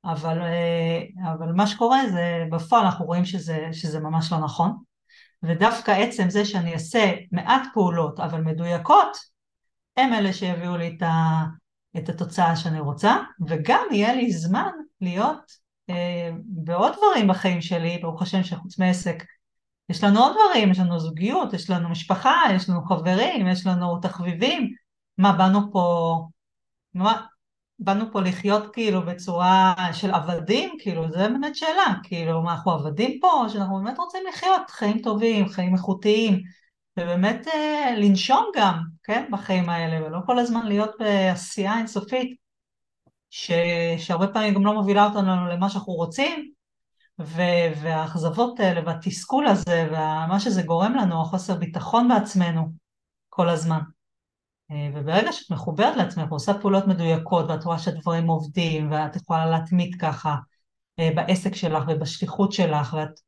אבל, אה, אבל מה שקורה זה, בפועל אנחנו רואים שזה, שזה ממש לא נכון, ודווקא עצם זה שאני אעשה מעט פעולות אבל מדויקות, הם אלה שיביאו לי את, ה, את התוצאה שאני רוצה, וגם יהיה לי זמן להיות אה, בעוד דברים בחיים שלי, ברוך השם שחוץ מעסק, יש לנו עוד דברים, יש לנו זוגיות, יש לנו משפחה, יש לנו חברים, יש לנו תחביבים. מה, באנו פה, מה, באנו פה לחיות כאילו בצורה של עבדים? כאילו, זה באמת שאלה. כאילו, מה, אנחנו עבדים פה, שאנחנו באמת רוצים לחיות חיים טובים, חיים איכותיים, ובאמת אה, לנשום גם, כן, בחיים האלה, ולא כל הזמן להיות בעשייה אינסופית, ש... שהרבה פעמים גם לא מובילה אותנו למה שאנחנו רוצים, והאכזבות האלה והתסכול הזה, ומה שזה גורם לנו, החוסר ביטחון בעצמנו כל הזמן. אה, וברגע שאת מחוברת לעצמך ועושה פעולות מדויקות ואת רואה שהדברים עובדים ואת יכולה להתמיד ככה אה, בעסק שלך ובשליחות שלך ואת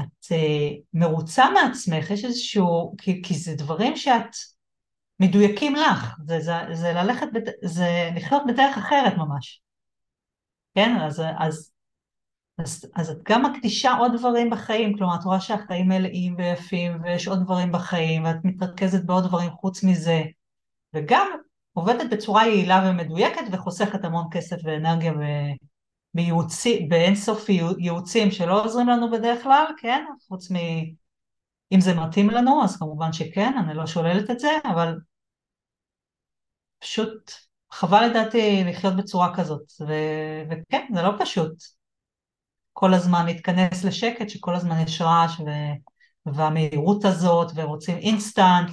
את, uh, מרוצה מעצמך, יש איזשהו, כי, כי זה דברים שאת מדויקים לך, זה, זה, זה ללכת, בת, זה לחיות בדרך אחרת ממש, כן? אז, אז, אז, אז את גם מקדישה עוד דברים בחיים, כלומר את רואה שהחיים מלאים ויפים ויש עוד דברים בחיים ואת מתרכזת בעוד דברים חוץ מזה, וגם עובדת בצורה יעילה ומדויקת וחוסכת המון כסף ואנרגיה באינסוף ייעוצים שלא עוזרים לנו בדרך כלל, כן? חוץ מ... אם זה מתאים לנו, אז כמובן שכן, אני לא שוללת את זה, אבל פשוט חבל לדעתי לחיות בצורה כזאת, ו... וכן, זה לא פשוט. כל הזמן להתכנס לשקט, שכל הזמן יש רעש, ו... והמהירות הזאת, ורוצים אינסטנט,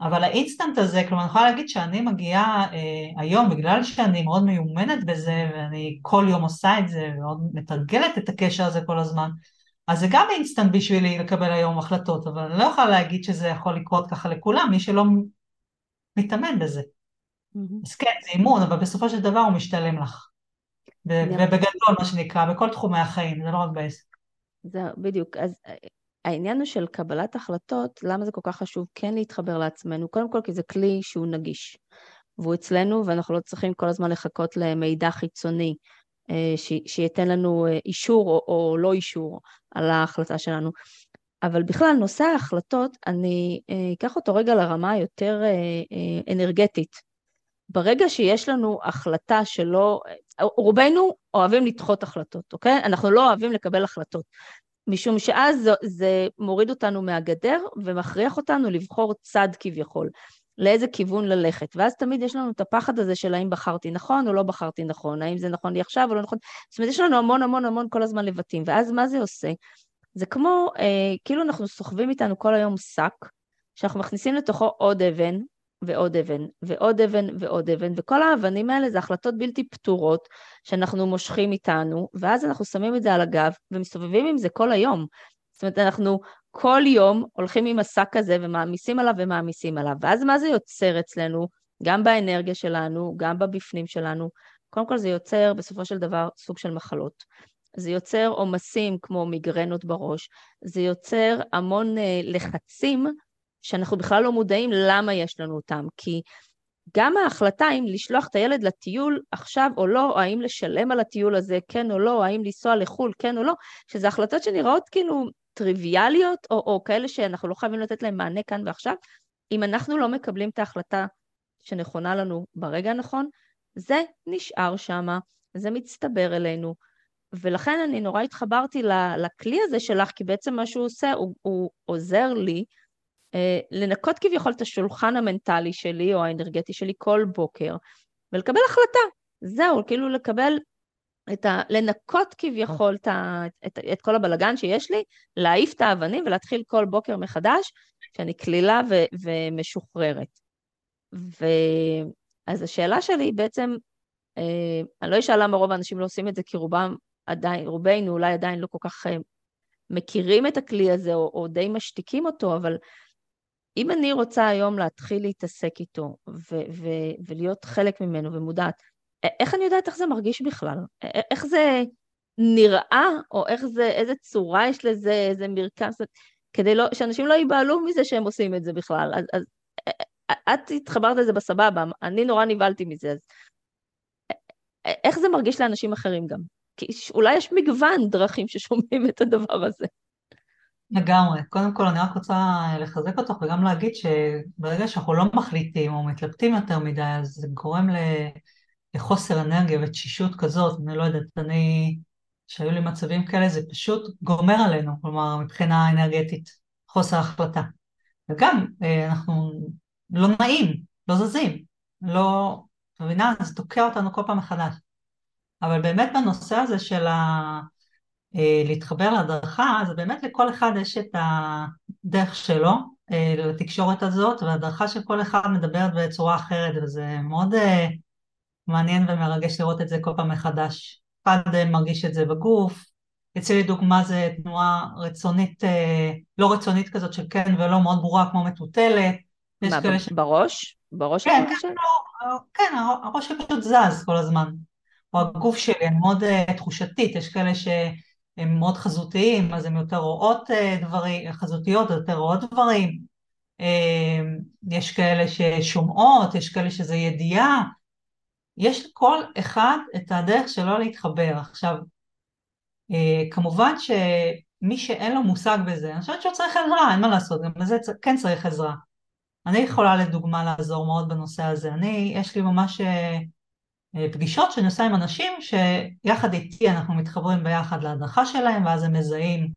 אבל האינסטנט הזה, כלומר אני יכולה להגיד שאני מגיעה אה, היום, בגלל שאני מאוד מיומנת בזה, ואני כל יום עושה את זה, ומאוד מתרגלת את הקשר הזה כל הזמן, אז זה גם אינסטנט בשבילי לקבל היום החלטות, אבל אני לא יכולה להגיד שזה יכול לקרות ככה לכולם, מי שלא מתאמן בזה. Mm-hmm. אז כן, זה אימון, אבל בסופו של דבר הוא משתלם לך. ובגדול, מה שנקרא, בכל תחומי החיים, זה לא רק בעסק. זה בדיוק. אז אה, העניין הוא של קבלת החלטות, למה זה כל כך חשוב כן להתחבר לעצמנו? קודם כל כי זה כלי שהוא נגיש, והוא אצלנו ואנחנו לא צריכים כל הזמן לחכות למידע חיצוני אה, ש- שייתן לנו אה, אישור או, או לא אישור על ההחלטה שלנו. אבל בכלל, נושא ההחלטות, אני אקח אותו רגע לרמה היותר אנרגטית. ברגע שיש לנו החלטה שלא, רובנו אוהבים לדחות החלטות, אוקיי? אנחנו לא אוהבים לקבל החלטות. משום שאז זה, זה מוריד אותנו מהגדר ומכריח אותנו לבחור צד כביכול, לאיזה כיוון ללכת. ואז תמיד יש לנו את הפחד הזה של האם בחרתי נכון או לא בחרתי נכון, האם זה נכון לי עכשיו או לא נכון. זאת אומרת, יש לנו המון המון המון כל הזמן לבטים. ואז מה זה עושה? זה כמו, אה, כאילו אנחנו סוחבים איתנו כל היום שק, שאנחנו מכניסים לתוכו עוד אבן, ועוד אבן, ועוד אבן, ועוד אבן, וכל האבנים האלה זה החלטות בלתי פתורות שאנחנו מושכים איתנו, ואז אנחנו שמים את זה על הגב ומסתובבים עם זה כל היום. זאת אומרת, אנחנו כל יום הולכים עם השק הזה ומעמיסים עליו ומעמיסים עליו, ואז מה זה יוצר אצלנו? גם באנרגיה שלנו, גם בבפנים שלנו. קודם כל זה יוצר בסופו של דבר סוג של מחלות. זה יוצר עומסים כמו מיגרנות בראש, זה יוצר המון אה, לחצים שאנחנו בכלל לא מודעים למה יש לנו אותם, כי גם ההחלטה אם לשלוח את הילד לטיול עכשיו או לא, או האם לשלם על הטיול הזה כן או לא, או האם לנסוע לחו"ל כן או לא, שזה החלטות שנראות כאילו טריוויאליות, או, או כאלה שאנחנו לא חייבים לתת להם מענה כאן ועכשיו, אם אנחנו לא מקבלים את ההחלטה שנכונה לנו ברגע הנכון, זה נשאר שמה, זה מצטבר אלינו. ולכן אני נורא התחברתי לכלי הזה שלך, כי בעצם מה שהוא עושה, הוא, הוא עוזר לי לנקות כביכול את השולחן המנטלי שלי או האנרגטי שלי כל בוקר, ולקבל החלטה. זהו, כאילו לקבל את ה... לנקות כביכול את, ה, את, את כל הבלגן שיש לי, להעיף את האבנים ולהתחיל כל בוקר מחדש, כשאני קלילה ו, ומשוחררת. ואז השאלה שלי היא בעצם, אה, אני לא אשאל למה רוב האנשים לא עושים את זה, כי רובם עדיין, רובנו אולי עדיין לא כל כך אה, מכירים את הכלי הזה, או, או די משתיקים אותו, אבל אם אני רוצה היום להתחיל להתעסק איתו ו- ו- ולהיות חלק ממנו ומודעת, איך אני יודעת איך זה מרגיש בכלל? איך זה נראה, או איך זה, איזה צורה יש לזה, איזה מרקם, כדי לא, שאנשים לא ייבהלו מזה שהם עושים את זה בכלל. אז, אז את התחברת לזה בסבבה, אני נורא נבהלתי מזה, אז איך זה מרגיש לאנשים אחרים גם? כי אולי יש מגוון דרכים ששומעים את הדבר הזה. לגמרי. קודם כל אני רק רוצה לחזק אותך וגם להגיד שברגע שאנחנו לא מחליטים או מתלבטים יותר מדי, אז זה גורם לחוסר אנרגיה ותשישות כזאת, אני לא יודעת, אני, שהיו לי מצבים כאלה, זה פשוט גומר עלינו, כלומר מבחינה אנרגטית, חוסר החלטה. וגם אה, אנחנו לא נעים, לא זזים, לא, מבינה? זה תוקע אותנו כל פעם מחדש. אבל באמת בנושא הזה של ה... אה, להתחבר להדרכה, אז באמת לכל אחד יש את הדרך שלו אה, לתקשורת הזאת, והדרכה של כל אחד מדברת בצורה אחרת, וזה מאוד אה, מעניין ומרגש לראות את זה כל פעם מחדש. אחד מרגיש את זה בגוף, אצלי דוגמה זה תנועה רצונית, לא רצונית כזאת של כן ולא, מאוד ברורה כמו מטוטלת. מה, ש... בראש? בראש כן, כן, לא, כן, הראש פשוט זז כל הזמן. או הגוף שלי, אני מאוד uh, תחושתית, יש כאלה שהם מאוד חזותיים, אז הם יותר רואות uh, דברים, חזותיות, יותר רואות דברים. Uh, יש כאלה ששומעות, יש כאלה שזה ידיעה. יש לכל אחד את הדרך שלו להתחבר. עכשיו, uh, כמובן שמי שאין לו מושג בזה, אני חושבת שהוא צריך עזרה, אין מה לעשות, גם בזה כן צריך עזרה. אני יכולה לדוגמה לעזור מאוד בנושא הזה. אני, יש לי ממש אה, אה, פגישות שאני עושה עם אנשים שיחד איתי אנחנו מתחברים ביחד להדרכה שלהם ואז הם מזהים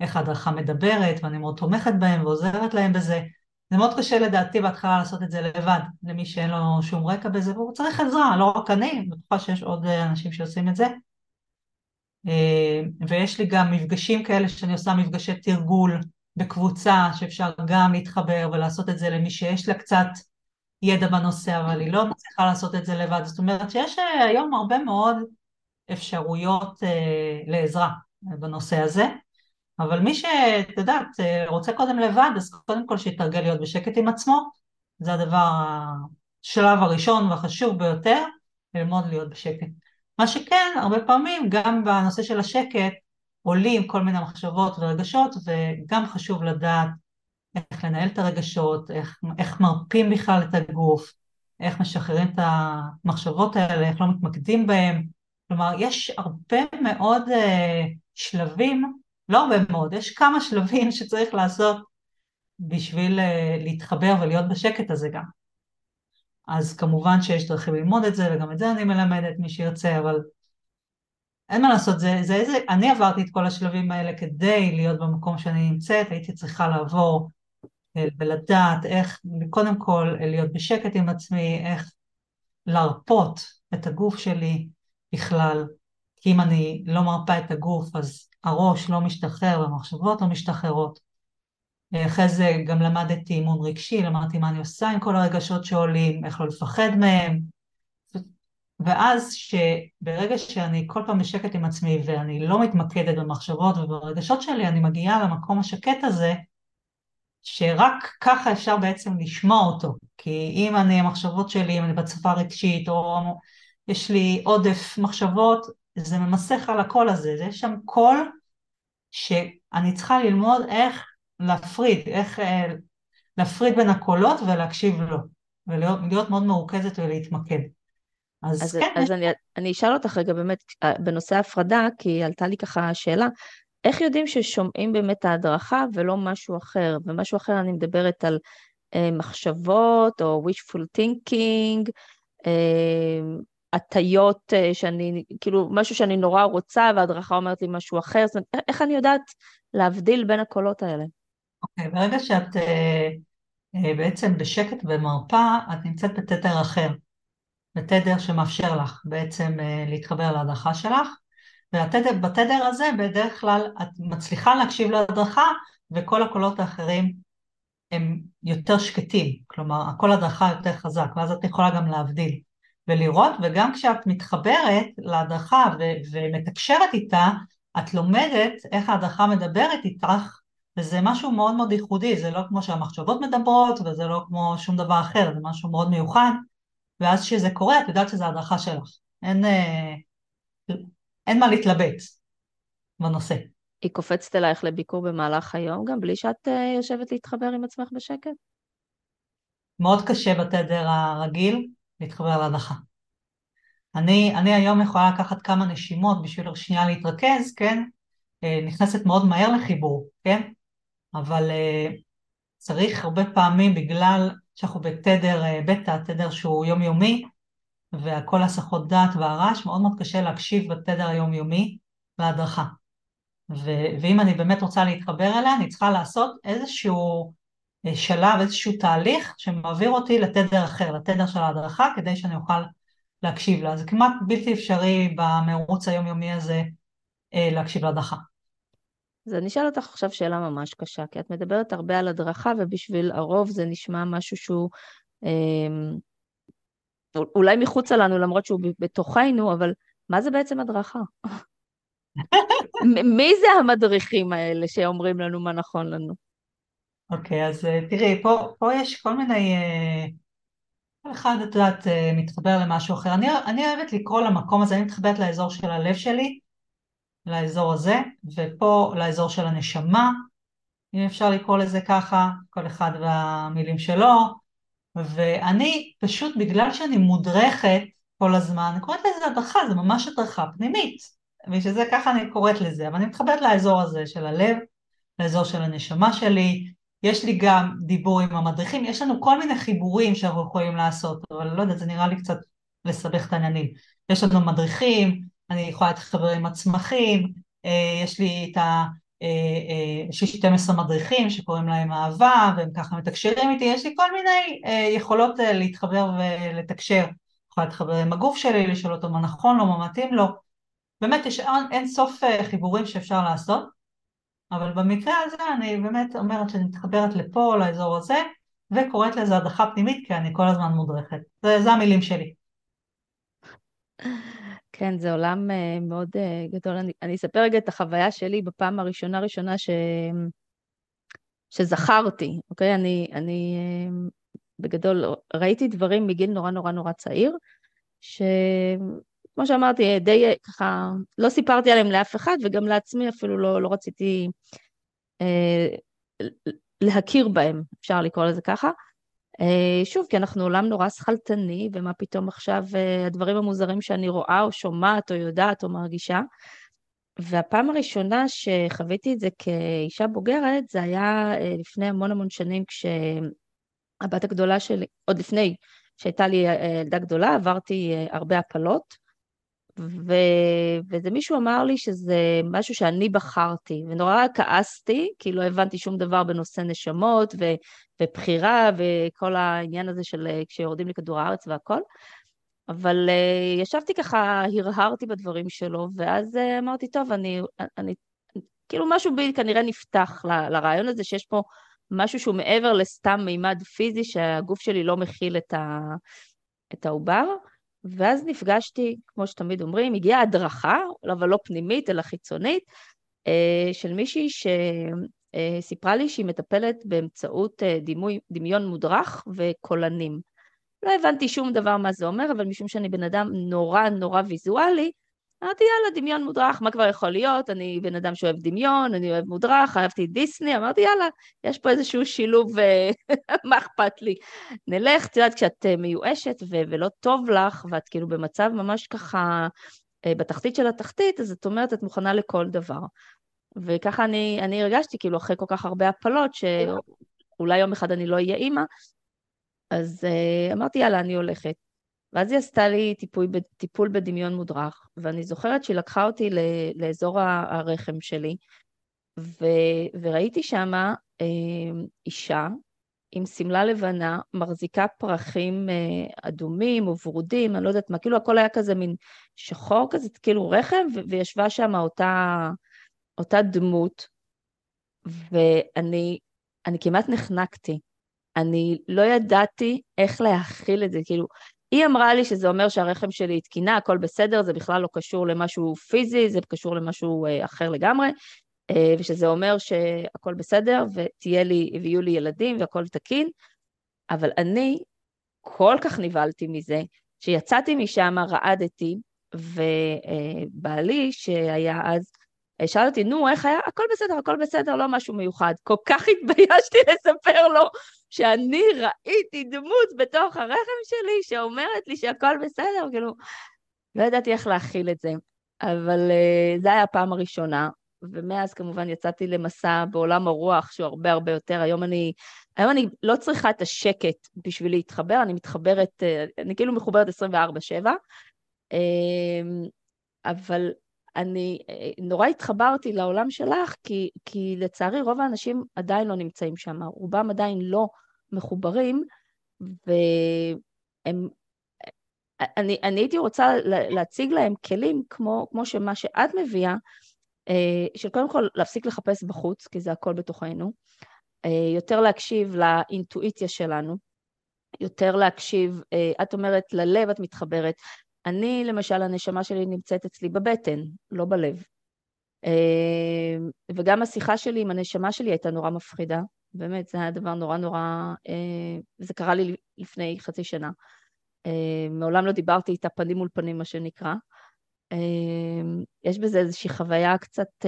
איך ההדרכה מדברת ואני מאוד תומכת בהם ועוזרת להם בזה. זה מאוד קשה לדעתי בהתחלה לעשות את זה לבד, למי שאין לו שום רקע בזה והוא צריך עזרה, לא רק אני, אני בטוחה שיש עוד אה, אנשים שעושים את זה. ויש לי גם מפגשים כאלה שאני עושה מפגשי תרגול בקבוצה שאפשר גם להתחבר ולעשות את זה למי שיש לה קצת ידע בנושא, אבל היא לא מצליחה לעשות את זה לבד. זאת אומרת שיש אה, היום הרבה מאוד אפשרויות אה, לעזרה בנושא הזה, אבל מי שאת יודעת אה, רוצה קודם לבד, אז קודם כל שיתרגל להיות בשקט עם עצמו, זה הדבר, השלב הראשון והחשוב ביותר, ללמוד להיות בשקט. מה שכן, הרבה פעמים גם בנושא של השקט, עולים כל מיני מחשבות ורגשות וגם חשוב לדעת איך לנהל את הרגשות, איך, איך מרפים בכלל את הגוף, איך משחררים את המחשבות האלה, איך לא מתמקדים בהם. כלומר, יש הרבה מאוד uh, שלבים, לא הרבה מאוד, יש כמה שלבים שצריך לעשות בשביל uh, להתחבר ולהיות בשקט הזה גם. אז כמובן שיש דרכים ללמוד את זה, וגם את זה אני מלמדת מי שירצה, אבל אין מה לעשות, זה, זה איזה, אני עברתי את כל השלבים האלה כדי להיות במקום שאני נמצאת, הייתי צריכה לעבור אה, ולדעת איך, קודם כל להיות בשקט עם עצמי, איך להרפות את הגוף שלי בכלל, כי אם אני לא מרפה את הגוף אז הראש לא משתחרר והמחשבות לא משתחררות. אה, אחרי זה גם למדתי אימון רגשי, למדתי מה אני עושה עם כל הרגשות שעולים, איך לא לפחד מהם, ואז שברגע שאני כל פעם בשקט עם עצמי ואני לא מתמקדת במחשבות וברגשות שלי, אני מגיעה למקום השקט הזה, שרק ככה אפשר בעצם לשמוע אותו. כי אם אני, המחשבות שלי, אם אני בצפה רגשית, או יש לי עודף מחשבות, זה ממסך על הקול הזה. יש שם קול שאני צריכה ללמוד איך להפריד, איך אה, להפריד בין הקולות ולהקשיב לו, ולהיות מאוד מרוכזת ולהתמקד. אז, אז כן. אז אני, אני אשאל אותך רגע באמת אה, בנושא ההפרדה, כי עלתה לי ככה שאלה, איך יודעים ששומעים באמת ההדרכה ולא משהו אחר? ומשהו אחר אני מדברת על אה, מחשבות או wishful thinking, אה, הטיות אה, שאני, כאילו משהו שאני נורא רוצה וההדרכה אומרת לי משהו אחר, זאת אומרת, איך אני יודעת להבדיל בין הקולות האלה? אוקיי, okay, ברגע שאת אה, אה, בעצם בשקט ומרפא, את נמצאת בתדר אחר. בתדר שמאפשר לך בעצם אה, להתחבר להדרכה שלך, ובתדר הזה בדרך כלל את מצליחה להקשיב להדרכה וכל הקולות האחרים הם יותר שקטים, כלומר הקול הדרכה יותר חזק, ואז את יכולה גם להבדיל ולראות, וגם כשאת מתחברת להדרכה ו- ומתקשרת איתה, את לומדת איך ההדרכה מדברת איתך, וזה משהו מאוד מאוד ייחודי, זה לא כמו שהמחשבות מדברות, וזה לא כמו שום דבר אחר, זה משהו מאוד מיוחד, ואז כשזה קורה את יודעת שזו הדרכה שלך. אין, אה, אין מה להתלבט בנושא. היא קופצת אלייך לביקור במהלך היום גם בלי שאת uh, יושבת להתחבר עם עצמך בשקט? מאוד קשה בתדר הרגיל להתחבר להדחה. אני, אני היום יכולה לקחת כמה נשימות בשביל שנייה להתרכז, כן? אה, נכנסת מאוד מהר לחיבור, כן? אבל צריך הרבה פעמים בגלל שאנחנו בתדר אה, בטא, תדר שהוא יומיומי, וכל הסחות דעת והרעש, מאוד מאוד קשה להקשיב בתדר היומיומי להדרכה. ו- ואם אני באמת רוצה להתחבר אליה, אני צריכה לעשות איזשהו אה, שלב, איזשהו תהליך שמעביר אותי לתדר אחר, לתדר של ההדרכה, כדי שאני אוכל להקשיב לה. זה כמעט בלתי אפשרי במרוץ היומיומי הזה אה, להקשיב להדרכה. אז אני אשאל אותך עכשיו שאלה ממש קשה, כי את מדברת הרבה על הדרכה, ובשביל הרוב זה נשמע משהו שהוא אה, אולי מחוצה לנו, למרות שהוא בתוכנו, אבל מה זה בעצם הדרכה? מי זה המדריכים האלה שאומרים לנו מה נכון לנו? אוקיי, okay, אז אה, תראי, פה, פה יש כל מיני... אה, כל אחד, את יודעת, אה, מתחבר למשהו אחר. אני, אני אוהבת לקרוא למקום הזה, אני מתחברת לאזור של הלב שלי, לאזור הזה, ופה לאזור של הנשמה, אם אפשר לקרוא לזה ככה, כל אחד והמילים שלו, ואני פשוט, בגלל שאני מודרכת כל הזמן, אני קוראת לזה הדרכה, זה ממש הדרכה פנימית, ושזה ככה אני קוראת לזה, אבל אני מתחברת לאזור הזה של הלב, לאזור של הנשמה שלי, יש לי גם דיבור עם המדריכים, יש לנו כל מיני חיבורים שאנחנו יכולים לעשות, אבל לא יודעת, זה נראה לי קצת לסבך את העניינים. יש לנו מדריכים, אני יכולה להתחבר עם הצמחים, אה, יש לי את ה... אה, אה, יש לי 12 מדריכים שקוראים להם אהבה והם ככה מתקשרים איתי, יש לי כל מיני יכולות להתחבר ולתקשר. יכולה להתחבר עם הגוף שלי, לשאול אותו מה נכון לו, מה מתאים לו. באמת יש אין סוף חיבורים שאפשר לעשות, אבל במקרה הזה אני באמת אומרת שאני מתחברת לפה, לאזור הזה, וקוראת לזה הדחה פנימית כי אני כל הזמן מודרכת. זה, זה המילים שלי. כן, זה עולם uh, מאוד uh, גדול. אני, אני אספר רגע את החוויה שלי בפעם הראשונה ראשונה ש... שזכרתי, אוקיי? אני, אני uh, בגדול ראיתי דברים מגיל נורא נורא נורא צעיר, שכמו שאמרתי, די ככה, לא סיפרתי עליהם לאף אחד, וגם לעצמי אפילו לא, לא רציתי uh, להכיר בהם, אפשר לקרוא לזה ככה. אה, שוב, כי אנחנו עולם נורא שכלתני, ומה פתאום עכשיו אה, הדברים המוזרים שאני רואה או שומעת או יודעת או מרגישה. והפעם הראשונה שחוויתי את זה כאישה בוגרת, זה היה אה, לפני המון המון שנים, כשהבת הגדולה שלי, עוד לפני שהייתה לי ילדה גדולה, עברתי הרבה הפלות. ו... וזה מישהו אמר לי שזה משהו שאני בחרתי, ונורא כעסתי, כי לא הבנתי שום דבר בנושא נשמות ו... ובחירה וכל העניין הזה של כשיורדים לכדור הארץ והכל. אבל uh, ישבתי ככה, הרהרתי בדברים שלו, ואז uh, אמרתי, טוב, אני, אני, כאילו משהו בי כנראה נפתח ל, לרעיון הזה שיש פה משהו שהוא מעבר לסתם מימד פיזי שהגוף שלי לא מכיל את, ה, את העובר. ואז נפגשתי, כמו שתמיד אומרים, הגיעה הדרכה, אבל לא פנימית, אלא חיצונית, אה, של מישהי שסיפרה לי שהיא מטפלת באמצעות אה, דימוי, דמיון מודרך וקולנים. לא הבנתי שום דבר מה זה אומר, אבל משום שאני בן אדם נורא נורא ויזואלי, אמרתי, יאללה, דמיון מודרך, מה כבר יכול להיות? אני בן אדם שאוהב דמיון, אני אוהב מודרך, אהבתי דיסני, אמרתי, יאללה, יש פה איזשהו שילוב, אה, מה אכפת לי? נלך, את יודעת, כשאת אה, מיואשת ו- ולא טוב לך, ואת כאילו במצב ממש ככה אה, בתחתית של התחתית, אז את אומרת, את מוכנה לכל דבר. וככה אני, אני הרגשתי, כאילו, אחרי כל כך הרבה הפלות, שאולי יום אחד אני לא אהיה אימא, אז אמרתי, יאללה, אני הולכת. ואז היא עשתה לי טיפול, טיפול בדמיון מודרך, ואני זוכרת שהיא לקחה אותי לאזור הרחם שלי, ו, וראיתי שמה אה, אישה עם שמלה לבנה, מחזיקה פרחים אה, אדומים או ורודים, אני לא יודעת מה, כאילו הכל היה כזה מין שחור כזה, כאילו רחם, ו, וישבה שם אותה, אותה דמות, ואני כמעט נחנקתי. אני לא ידעתי איך להכיל את זה, כאילו, היא אמרה לי שזה אומר שהרחם שלי תקינה, הכל בסדר, זה בכלל לא קשור למשהו פיזי, זה קשור למשהו אה, אחר לגמרי, אה, ושזה אומר שהכל בסדר, ותהיה לי, ויהיו לי ילדים והכל תקין, אבל אני כל כך נבהלתי מזה, שיצאתי משם, רעדתי, ובעלי, שהיה אז, שאל אותי, נו, איך היה? הכל בסדר, הכל בסדר, לא משהו מיוחד. כל כך התביישתי לספר לו שאני ראיתי דמות בתוך הרחם שלי שאומרת לי שהכל בסדר, כאילו, לא ידעתי איך להכיל את זה. אבל uh, זה היה הפעם הראשונה, ומאז כמובן יצאתי למסע בעולם הרוח שהוא הרבה הרבה יותר. היום אני, היום אני לא צריכה את השקט בשביל להתחבר, אני מתחברת, uh, אני כאילו מחוברת 24-7, uh, אמ, אבל אני נורא התחברתי לעולם שלך, כי, כי לצערי רוב האנשים עדיין לא נמצאים שם, רובם עדיין לא מחוברים, והם... אני, אני הייתי רוצה להציג להם כלים כמו, כמו שמה שאת מביאה, של קודם כל להפסיק לחפש בחוץ, כי זה הכל בתוכנו, יותר להקשיב לאינטואיציה שלנו, יותר להקשיב, את אומרת ללב את מתחברת, אני למשל הנשמה שלי נמצאת אצלי בבטן, לא בלב. וגם השיחה שלי עם הנשמה שלי הייתה נורא מפחידה, באמת, זה היה דבר נורא נורא, זה קרה לי לפני חצי שנה. מעולם לא דיברתי איתה פנים מול פנים, מה שנקרא. יש בזה איזושהי חוויה קצת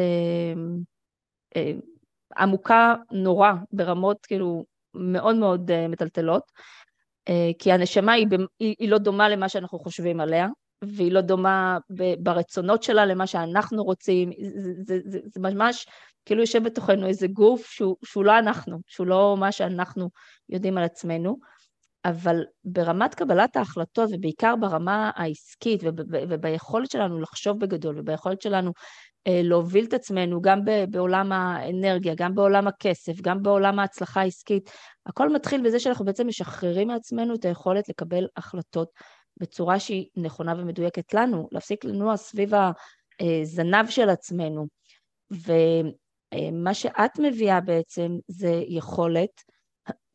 עמוקה נורא, ברמות כאילו מאוד מאוד מטלטלות, כי הנשמה היא, היא, לא דומה למה שאנחנו חושבים עליה, והיא לא דומה ברצונות שלה למה שאנחנו רוצים, זה, זה, זה, זה ממש כאילו יושב בתוכנו איזה גוף שהוא, שהוא לא אנחנו, שהוא לא מה שאנחנו יודעים על עצמנו, אבל ברמת קבלת ההחלטות, ובעיקר ברמה העסקית, וביכולת שלנו לחשוב בגדול, וביכולת שלנו אה, להוביל את עצמנו גם בעולם האנרגיה, גם בעולם הכסף, גם בעולם ההצלחה העסקית, הכל מתחיל בזה שאנחנו בעצם משחררים מעצמנו את היכולת לקבל החלטות בצורה שהיא נכונה ומדויקת לנו, להפסיק לנוע סביב הזנב של עצמנו. ומה שאת מביאה בעצם זה יכולת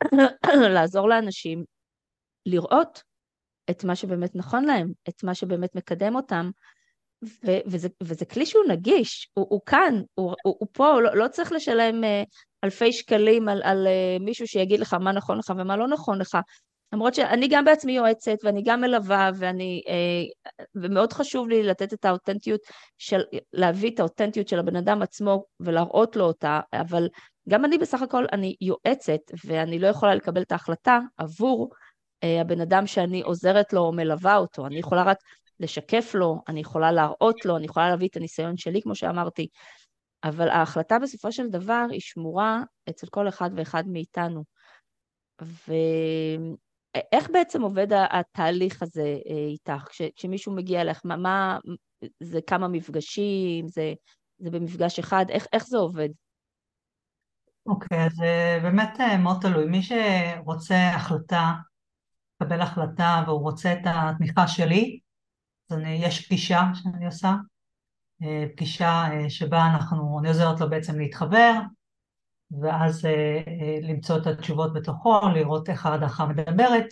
לעזור לאנשים לראות את מה שבאמת נכון להם, את מה שבאמת מקדם אותם, ו- וזה, וזה כלי שהוא נגיש, הוא, הוא כאן, הוא, הוא, הוא פה, לא, לא צריך לשלם uh, אלפי שקלים על, על uh, מישהו שיגיד לך מה נכון לך ומה לא נכון לך. למרות שאני גם בעצמי יועצת ואני גם מלווה ואני, uh, ומאוד חשוב לי לתת את האותנטיות של, להביא את האותנטיות של הבן אדם עצמו ולהראות לו אותה, אבל גם אני בסך הכל, אני יועצת ואני לא יכולה לקבל את ההחלטה עבור uh, הבן אדם שאני עוזרת לו או מלווה אותו, אני יכולה רק לשקף לו, אני יכולה להראות לו, אני יכולה להביא את הניסיון שלי, כמו שאמרתי, אבל ההחלטה בסופו של דבר היא שמורה אצל כל אחד ואחד מאיתנו. ואיך בעצם עובד התהליך הזה אה, איתך? כש, כשמישהו מגיע אליך, מה, מה זה כמה מפגשים, זה, זה במפגש אחד, איך, איך זה עובד? אוקיי, okay, אז אה, באמת אה, מאוד תלוי. מי שרוצה החלטה, לקבל החלטה והוא רוצה את התמיכה שלי, אז אני, יש פגישה שאני עושה, אה, פגישה אה, שבה אנחנו, אני עוזרת לו בעצם להתחבר, ואז אה, למצוא את התשובות בתוכו, לראות איך ההדרכה מדברת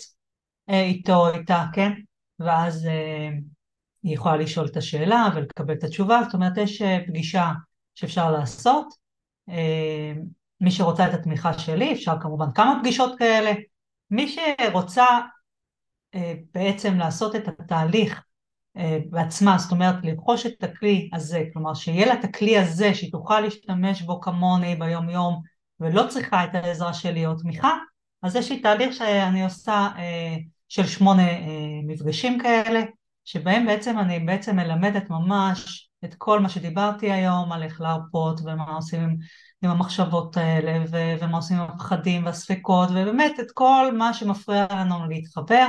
איתו, איתה, כן? ואז היא יכולה לשאול את השאלה ולקבל את התשובה, זאת אומרת יש פגישה שאפשר לעשות. מי שרוצה את התמיכה שלי, אפשר כמובן כמה פגישות כאלה. מי שרוצה בעצם לעשות את התהליך בעצמה, זאת אומרת לרכוש את הכלי הזה, כלומר שיהיה לה את הכלי הזה שהיא תוכל להשתמש בו כמוני ביום יום ולא צריכה את העזרה שלי או תמיכה, אז יש לי תהליך שאני עושה אה, של שמונה אה, מפגשים כאלה, שבהם בעצם אני בעצם מלמדת ממש את כל מה שדיברתי היום על איך להרפות ומה עושים עם, עם המחשבות האלה ו- ומה עושים עם הפחדים והספקות ובאמת את כל מה שמפריע לנו להתחבר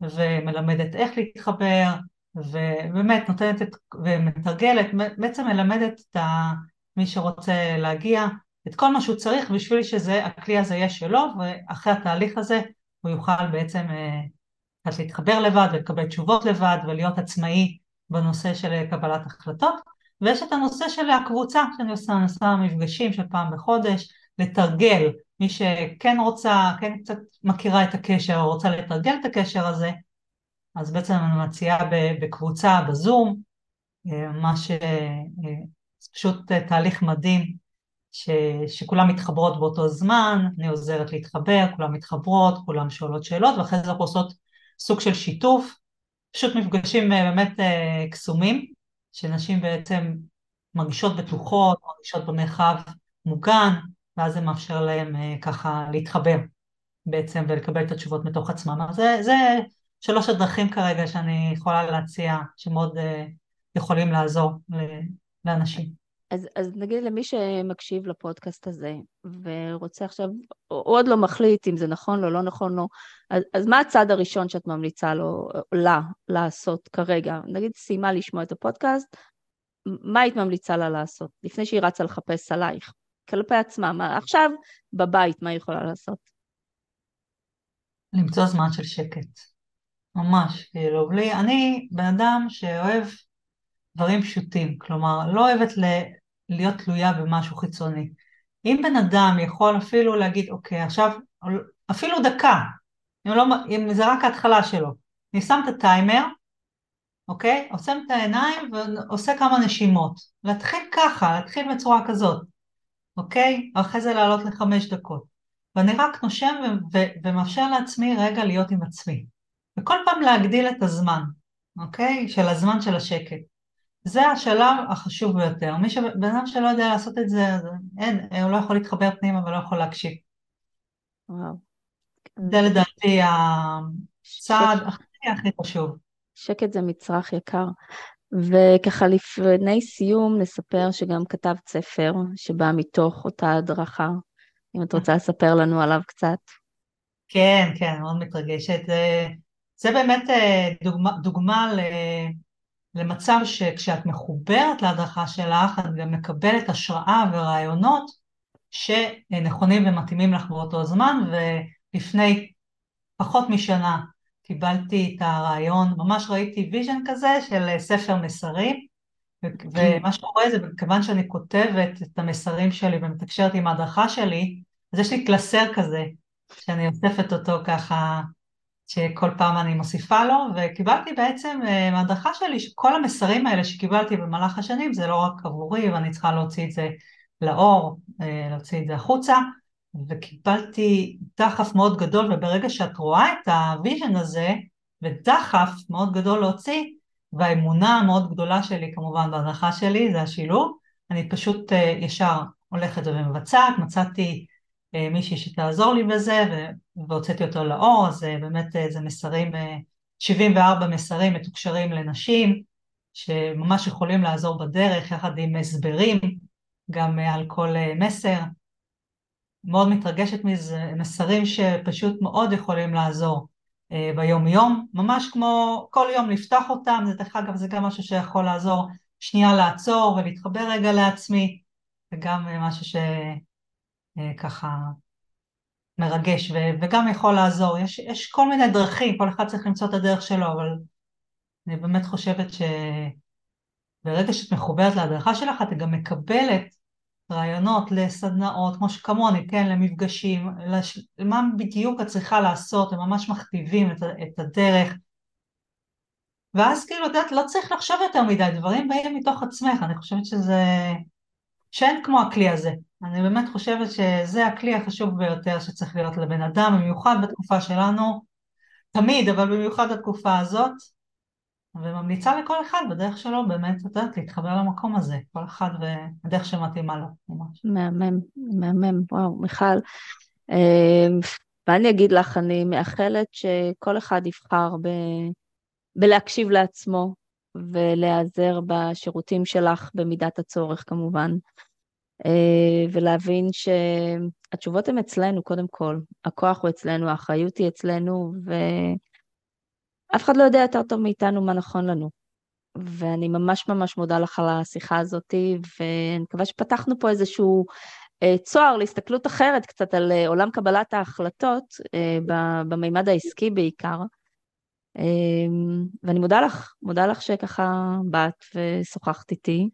ומלמדת איך להתחבר ובאמת נותנת את, ומתרגלת, בעצם מלמדת את ה, מי שרוצה להגיע את כל מה שהוא צריך בשביל שהכלי הזה יהיה שלו ואחרי התהליך הזה הוא יוכל בעצם אה, להתחבר לבד ולקבל תשובות לבד ולהיות עצמאי בנושא של קבלת החלטות. ויש את הנושא של הקבוצה שאני עושה, אני עושה מפגשים של פעם בחודש לתרגל. מי שכן רוצה, כן קצת מכירה את הקשר או רוצה לתרגל את הקשר הזה אז בעצם אני מציעה בקבוצה, בזום, ממש אה, זה פשוט אה, תהליך מדהים ש, שכולם מתחברות באותו זמן, אני עוזרת להתחבר, כולם מתחברות, כולם שואלות שאלות, ואחרי זה אנחנו עושות סוג של שיתוף, פשוט מפגשים אה, באמת קסומים, שנשים בעצם מרגישות בטוחות, מרגישות במרחב מוגן, ואז זה מאפשר להם ככה להתחבר בעצם ולקבל את התשובות מתוך עצמם. אז זה, זה שלוש הדרכים כרגע שאני יכולה להציע, שמאוד uh, יכולים לעזור לאנשים. אז, אז נגיד למי שמקשיב לפודקאסט הזה ורוצה עכשיו, או עוד לא מחליט אם זה נכון לו, לא נכון לו, אז, אז מה הצעד הראשון שאת ממליצה לו, לה, לעשות כרגע? נגיד סיימה לשמוע את הפודקאסט, מה היית ממליצה לה לעשות לפני שהיא רצה לחפש עלייך? כלפי עצמה, מה, עכשיו בבית, מה היא יכולה לעשות? למצוא זמן של שקט. ממש, כאילו, בלי, אני בן אדם שאוהב דברים פשוטים, כלומר, לא אוהבת ל, להיות תלויה במשהו חיצוני. אם בן אדם יכול אפילו להגיד, אוקיי, עכשיו, אפילו דקה, אם, לא, אם זה רק ההתחלה שלו, אני שם את הטיימר, אוקיי? עוצם את העיניים ועושה כמה נשימות. להתחיל ככה, להתחיל בצורה כזאת, אוקיי? אחרי זה לעלות לחמש דקות. ואני רק נושם ו- ו- ומאפשר לעצמי רגע להיות עם עצמי. וכל פעם להגדיל את הזמן, אוקיי? של הזמן של השקט. זה השלב החשוב ביותר. מי שבן אדם שלא יודע לעשות את זה, אז אין, הוא לא יכול להתחבר פנימה ולא יכול להקשיב. וואו. זה לדעתי הצעד הכי הכי חשוב. שקט זה מצרך יקר. וככה לפני סיום נספר שגם כתבת ספר שבא מתוך אותה הדרכה. אם את רוצה לספר לנו עליו קצת. כן, כן, מאוד מתרגשת. זה, באמת אה, דוגמה, דוגמה למצב שכשאת מחוברת להדרכה שלך, את גם מקבלת השראה ורעיונות שנכונים ומתאימים לך באותו זמן, ולפני פחות משנה קיבלתי את הרעיון, ממש ראיתי vision כזה של ספר מסרים, ומה שקורה זה כיוון שאני כותבת את המסרים שלי ומתקשרת עם ההדרכה שלי, אז יש לי קלסר כזה, שאני אוספת אותו ככה שכל פעם אני מוסיפה לו, וקיבלתי בעצם אה, מהדרכה שלי שכל המסרים האלה שקיבלתי במהלך השנים זה לא רק עבורי ואני צריכה להוציא את זה לאור, אה, להוציא את זה החוצה, וקיבלתי דחף מאוד גדול, וברגע שאת רואה את ה vision הזה, ודחף מאוד גדול להוציא, והאמונה המאוד גדולה שלי כמובן בהדרכה שלי, זה השילוב, אני פשוט אה, ישר הולכת ומבצעת, מצאתי מישהי שתעזור לי בזה והוצאתי אותו לאור, אז אה, באמת אה, זה מסרים, 74 מסרים מתוקשרים לנשים שממש יכולים לעזור בדרך יחד עם הסברים גם על כל מסר. מאוד מתרגשת מזה, מסרים שפשוט מאוד יכולים לעזור ביום יום, ממש כמו כל יום לפתוח אותם, זה דרך אגב זה גם משהו שיכול לעזור שנייה לעצור ולהתחבר רגע לעצמי, זה גם משהו ש... אה, ככה מרגש ו- וגם יכול לעזור. יש, יש כל מיני דרכים, כל אחד צריך למצוא את הדרך שלו, אבל אני באמת חושבת שברגע שאת מחוברת להדרכה שלך, את גם מקבלת רעיונות לסדנאות, כמו שכמוני, כן, למפגשים, לש... מה בדיוק את צריכה לעשות, הם ממש מכתיבים את, את הדרך. ואז כאילו, את יודעת, לא צריך לחשוב יותר מדי, דברים באים מתוך עצמך, אני חושבת שזה... שאין כמו הכלי הזה. אני באמת חושבת שזה הכלי החשוב ביותר שצריך להיות לבן אדם, במיוחד בתקופה שלנו, תמיד, אבל במיוחד בתקופה הזאת, וממליצה לכל אחד בדרך שלו באמת, את יודעת, להתחבר למקום הזה, כל אחד והדרך שמתאימה לו, ממש. מהמם, מהמם, וואו, מיכל. אמ, ואני אגיד לך, אני מאחלת שכל אחד יבחר ב... בלהקשיב לעצמו ולהיעזר בשירותים שלך במידת הצורך כמובן. אה, ולהבין שהתשובות הן אצלנו קודם כל, הכוח הוא אצלנו, האחריות היא אצלנו, ואף אחד לא יודע יותר טוב מאיתנו מה נכון לנו. ואני ממש ממש מודה לך על השיחה הזאת, ואני מקווה שפתחנו פה איזשהו אה, צוהר להסתכלות אחרת קצת על אה, עולם קבלת ההחלטות, במימד העסקי בעיקר. ואני מודה לך, מודה לך שככה באת ושוחחת איתי.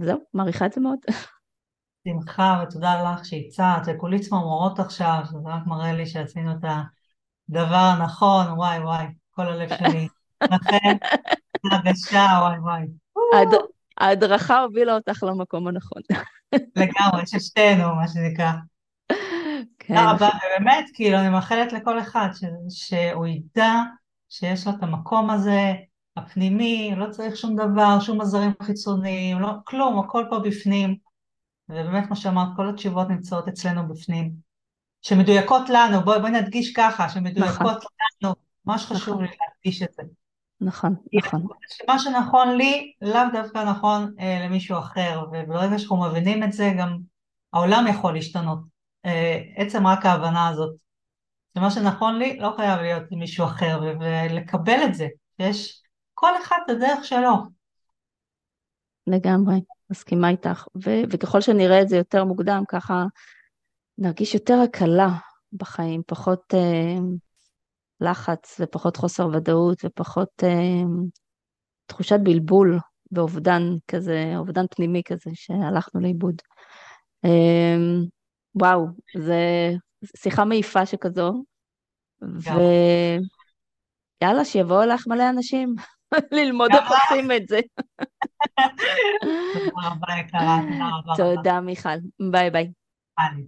וזהו, מעריכה את זה מאוד. שמחה ותודה לך שהצעת, וכולי צמרמורות עכשיו, זה רק מראה לי שעשינו את הדבר הנכון, וואי וואי, כל הלב שלי. לכן, הרגשה, וואי וואי. ההדרכה הובילה אותך למקום הנכון. לגמרי, של שתינו, מה שנקרא. כן. תודה רבה, ובאמת, כאילו, אני מאחלת לכל אחד שהוא ידע שיש לו את המקום הזה, הפנימי, לא צריך שום דבר, שום עזרים חיצוניים, לא, כלום, הכל פה בפנים. ובאמת, כמו שאמרת, כל התשובות נמצאות אצלנו בפנים. שמדויקות לנו, בואי בוא נדגיש ככה, שמדויקות נכון. לנו, ממש חשוב נכון. לי להדגיש את זה. נכון, נכון. שמה שנכון לי, לאו דווקא נכון אה, למישהו אחר, וברגע שאנחנו מבינים את זה, גם העולם יכול להשתנות. אה, עצם רק ההבנה הזאת, שמה שנכון לי לא חייב להיות למישהו אחר, ולקבל את זה, יש כל אחד בדרך שלו. לגמרי, מסכימה איתך. ו- וככל שנראה את זה יותר מוקדם, ככה נרגיש יותר הקלה בחיים, פחות אה, לחץ ופחות חוסר ודאות ופחות אה, תחושת בלבול באובדן כזה, אובדן פנימי כזה, שהלכנו לאיבוד. אמ, וואו, זה שיחה מעיפה שכזו, ויאללה, שיבואו לך מלא אנשים ללמוד איך עושים את זה. תודה רבה, יקרה, תודה רבה. תודה, מיכל. ביי ביי. ביי.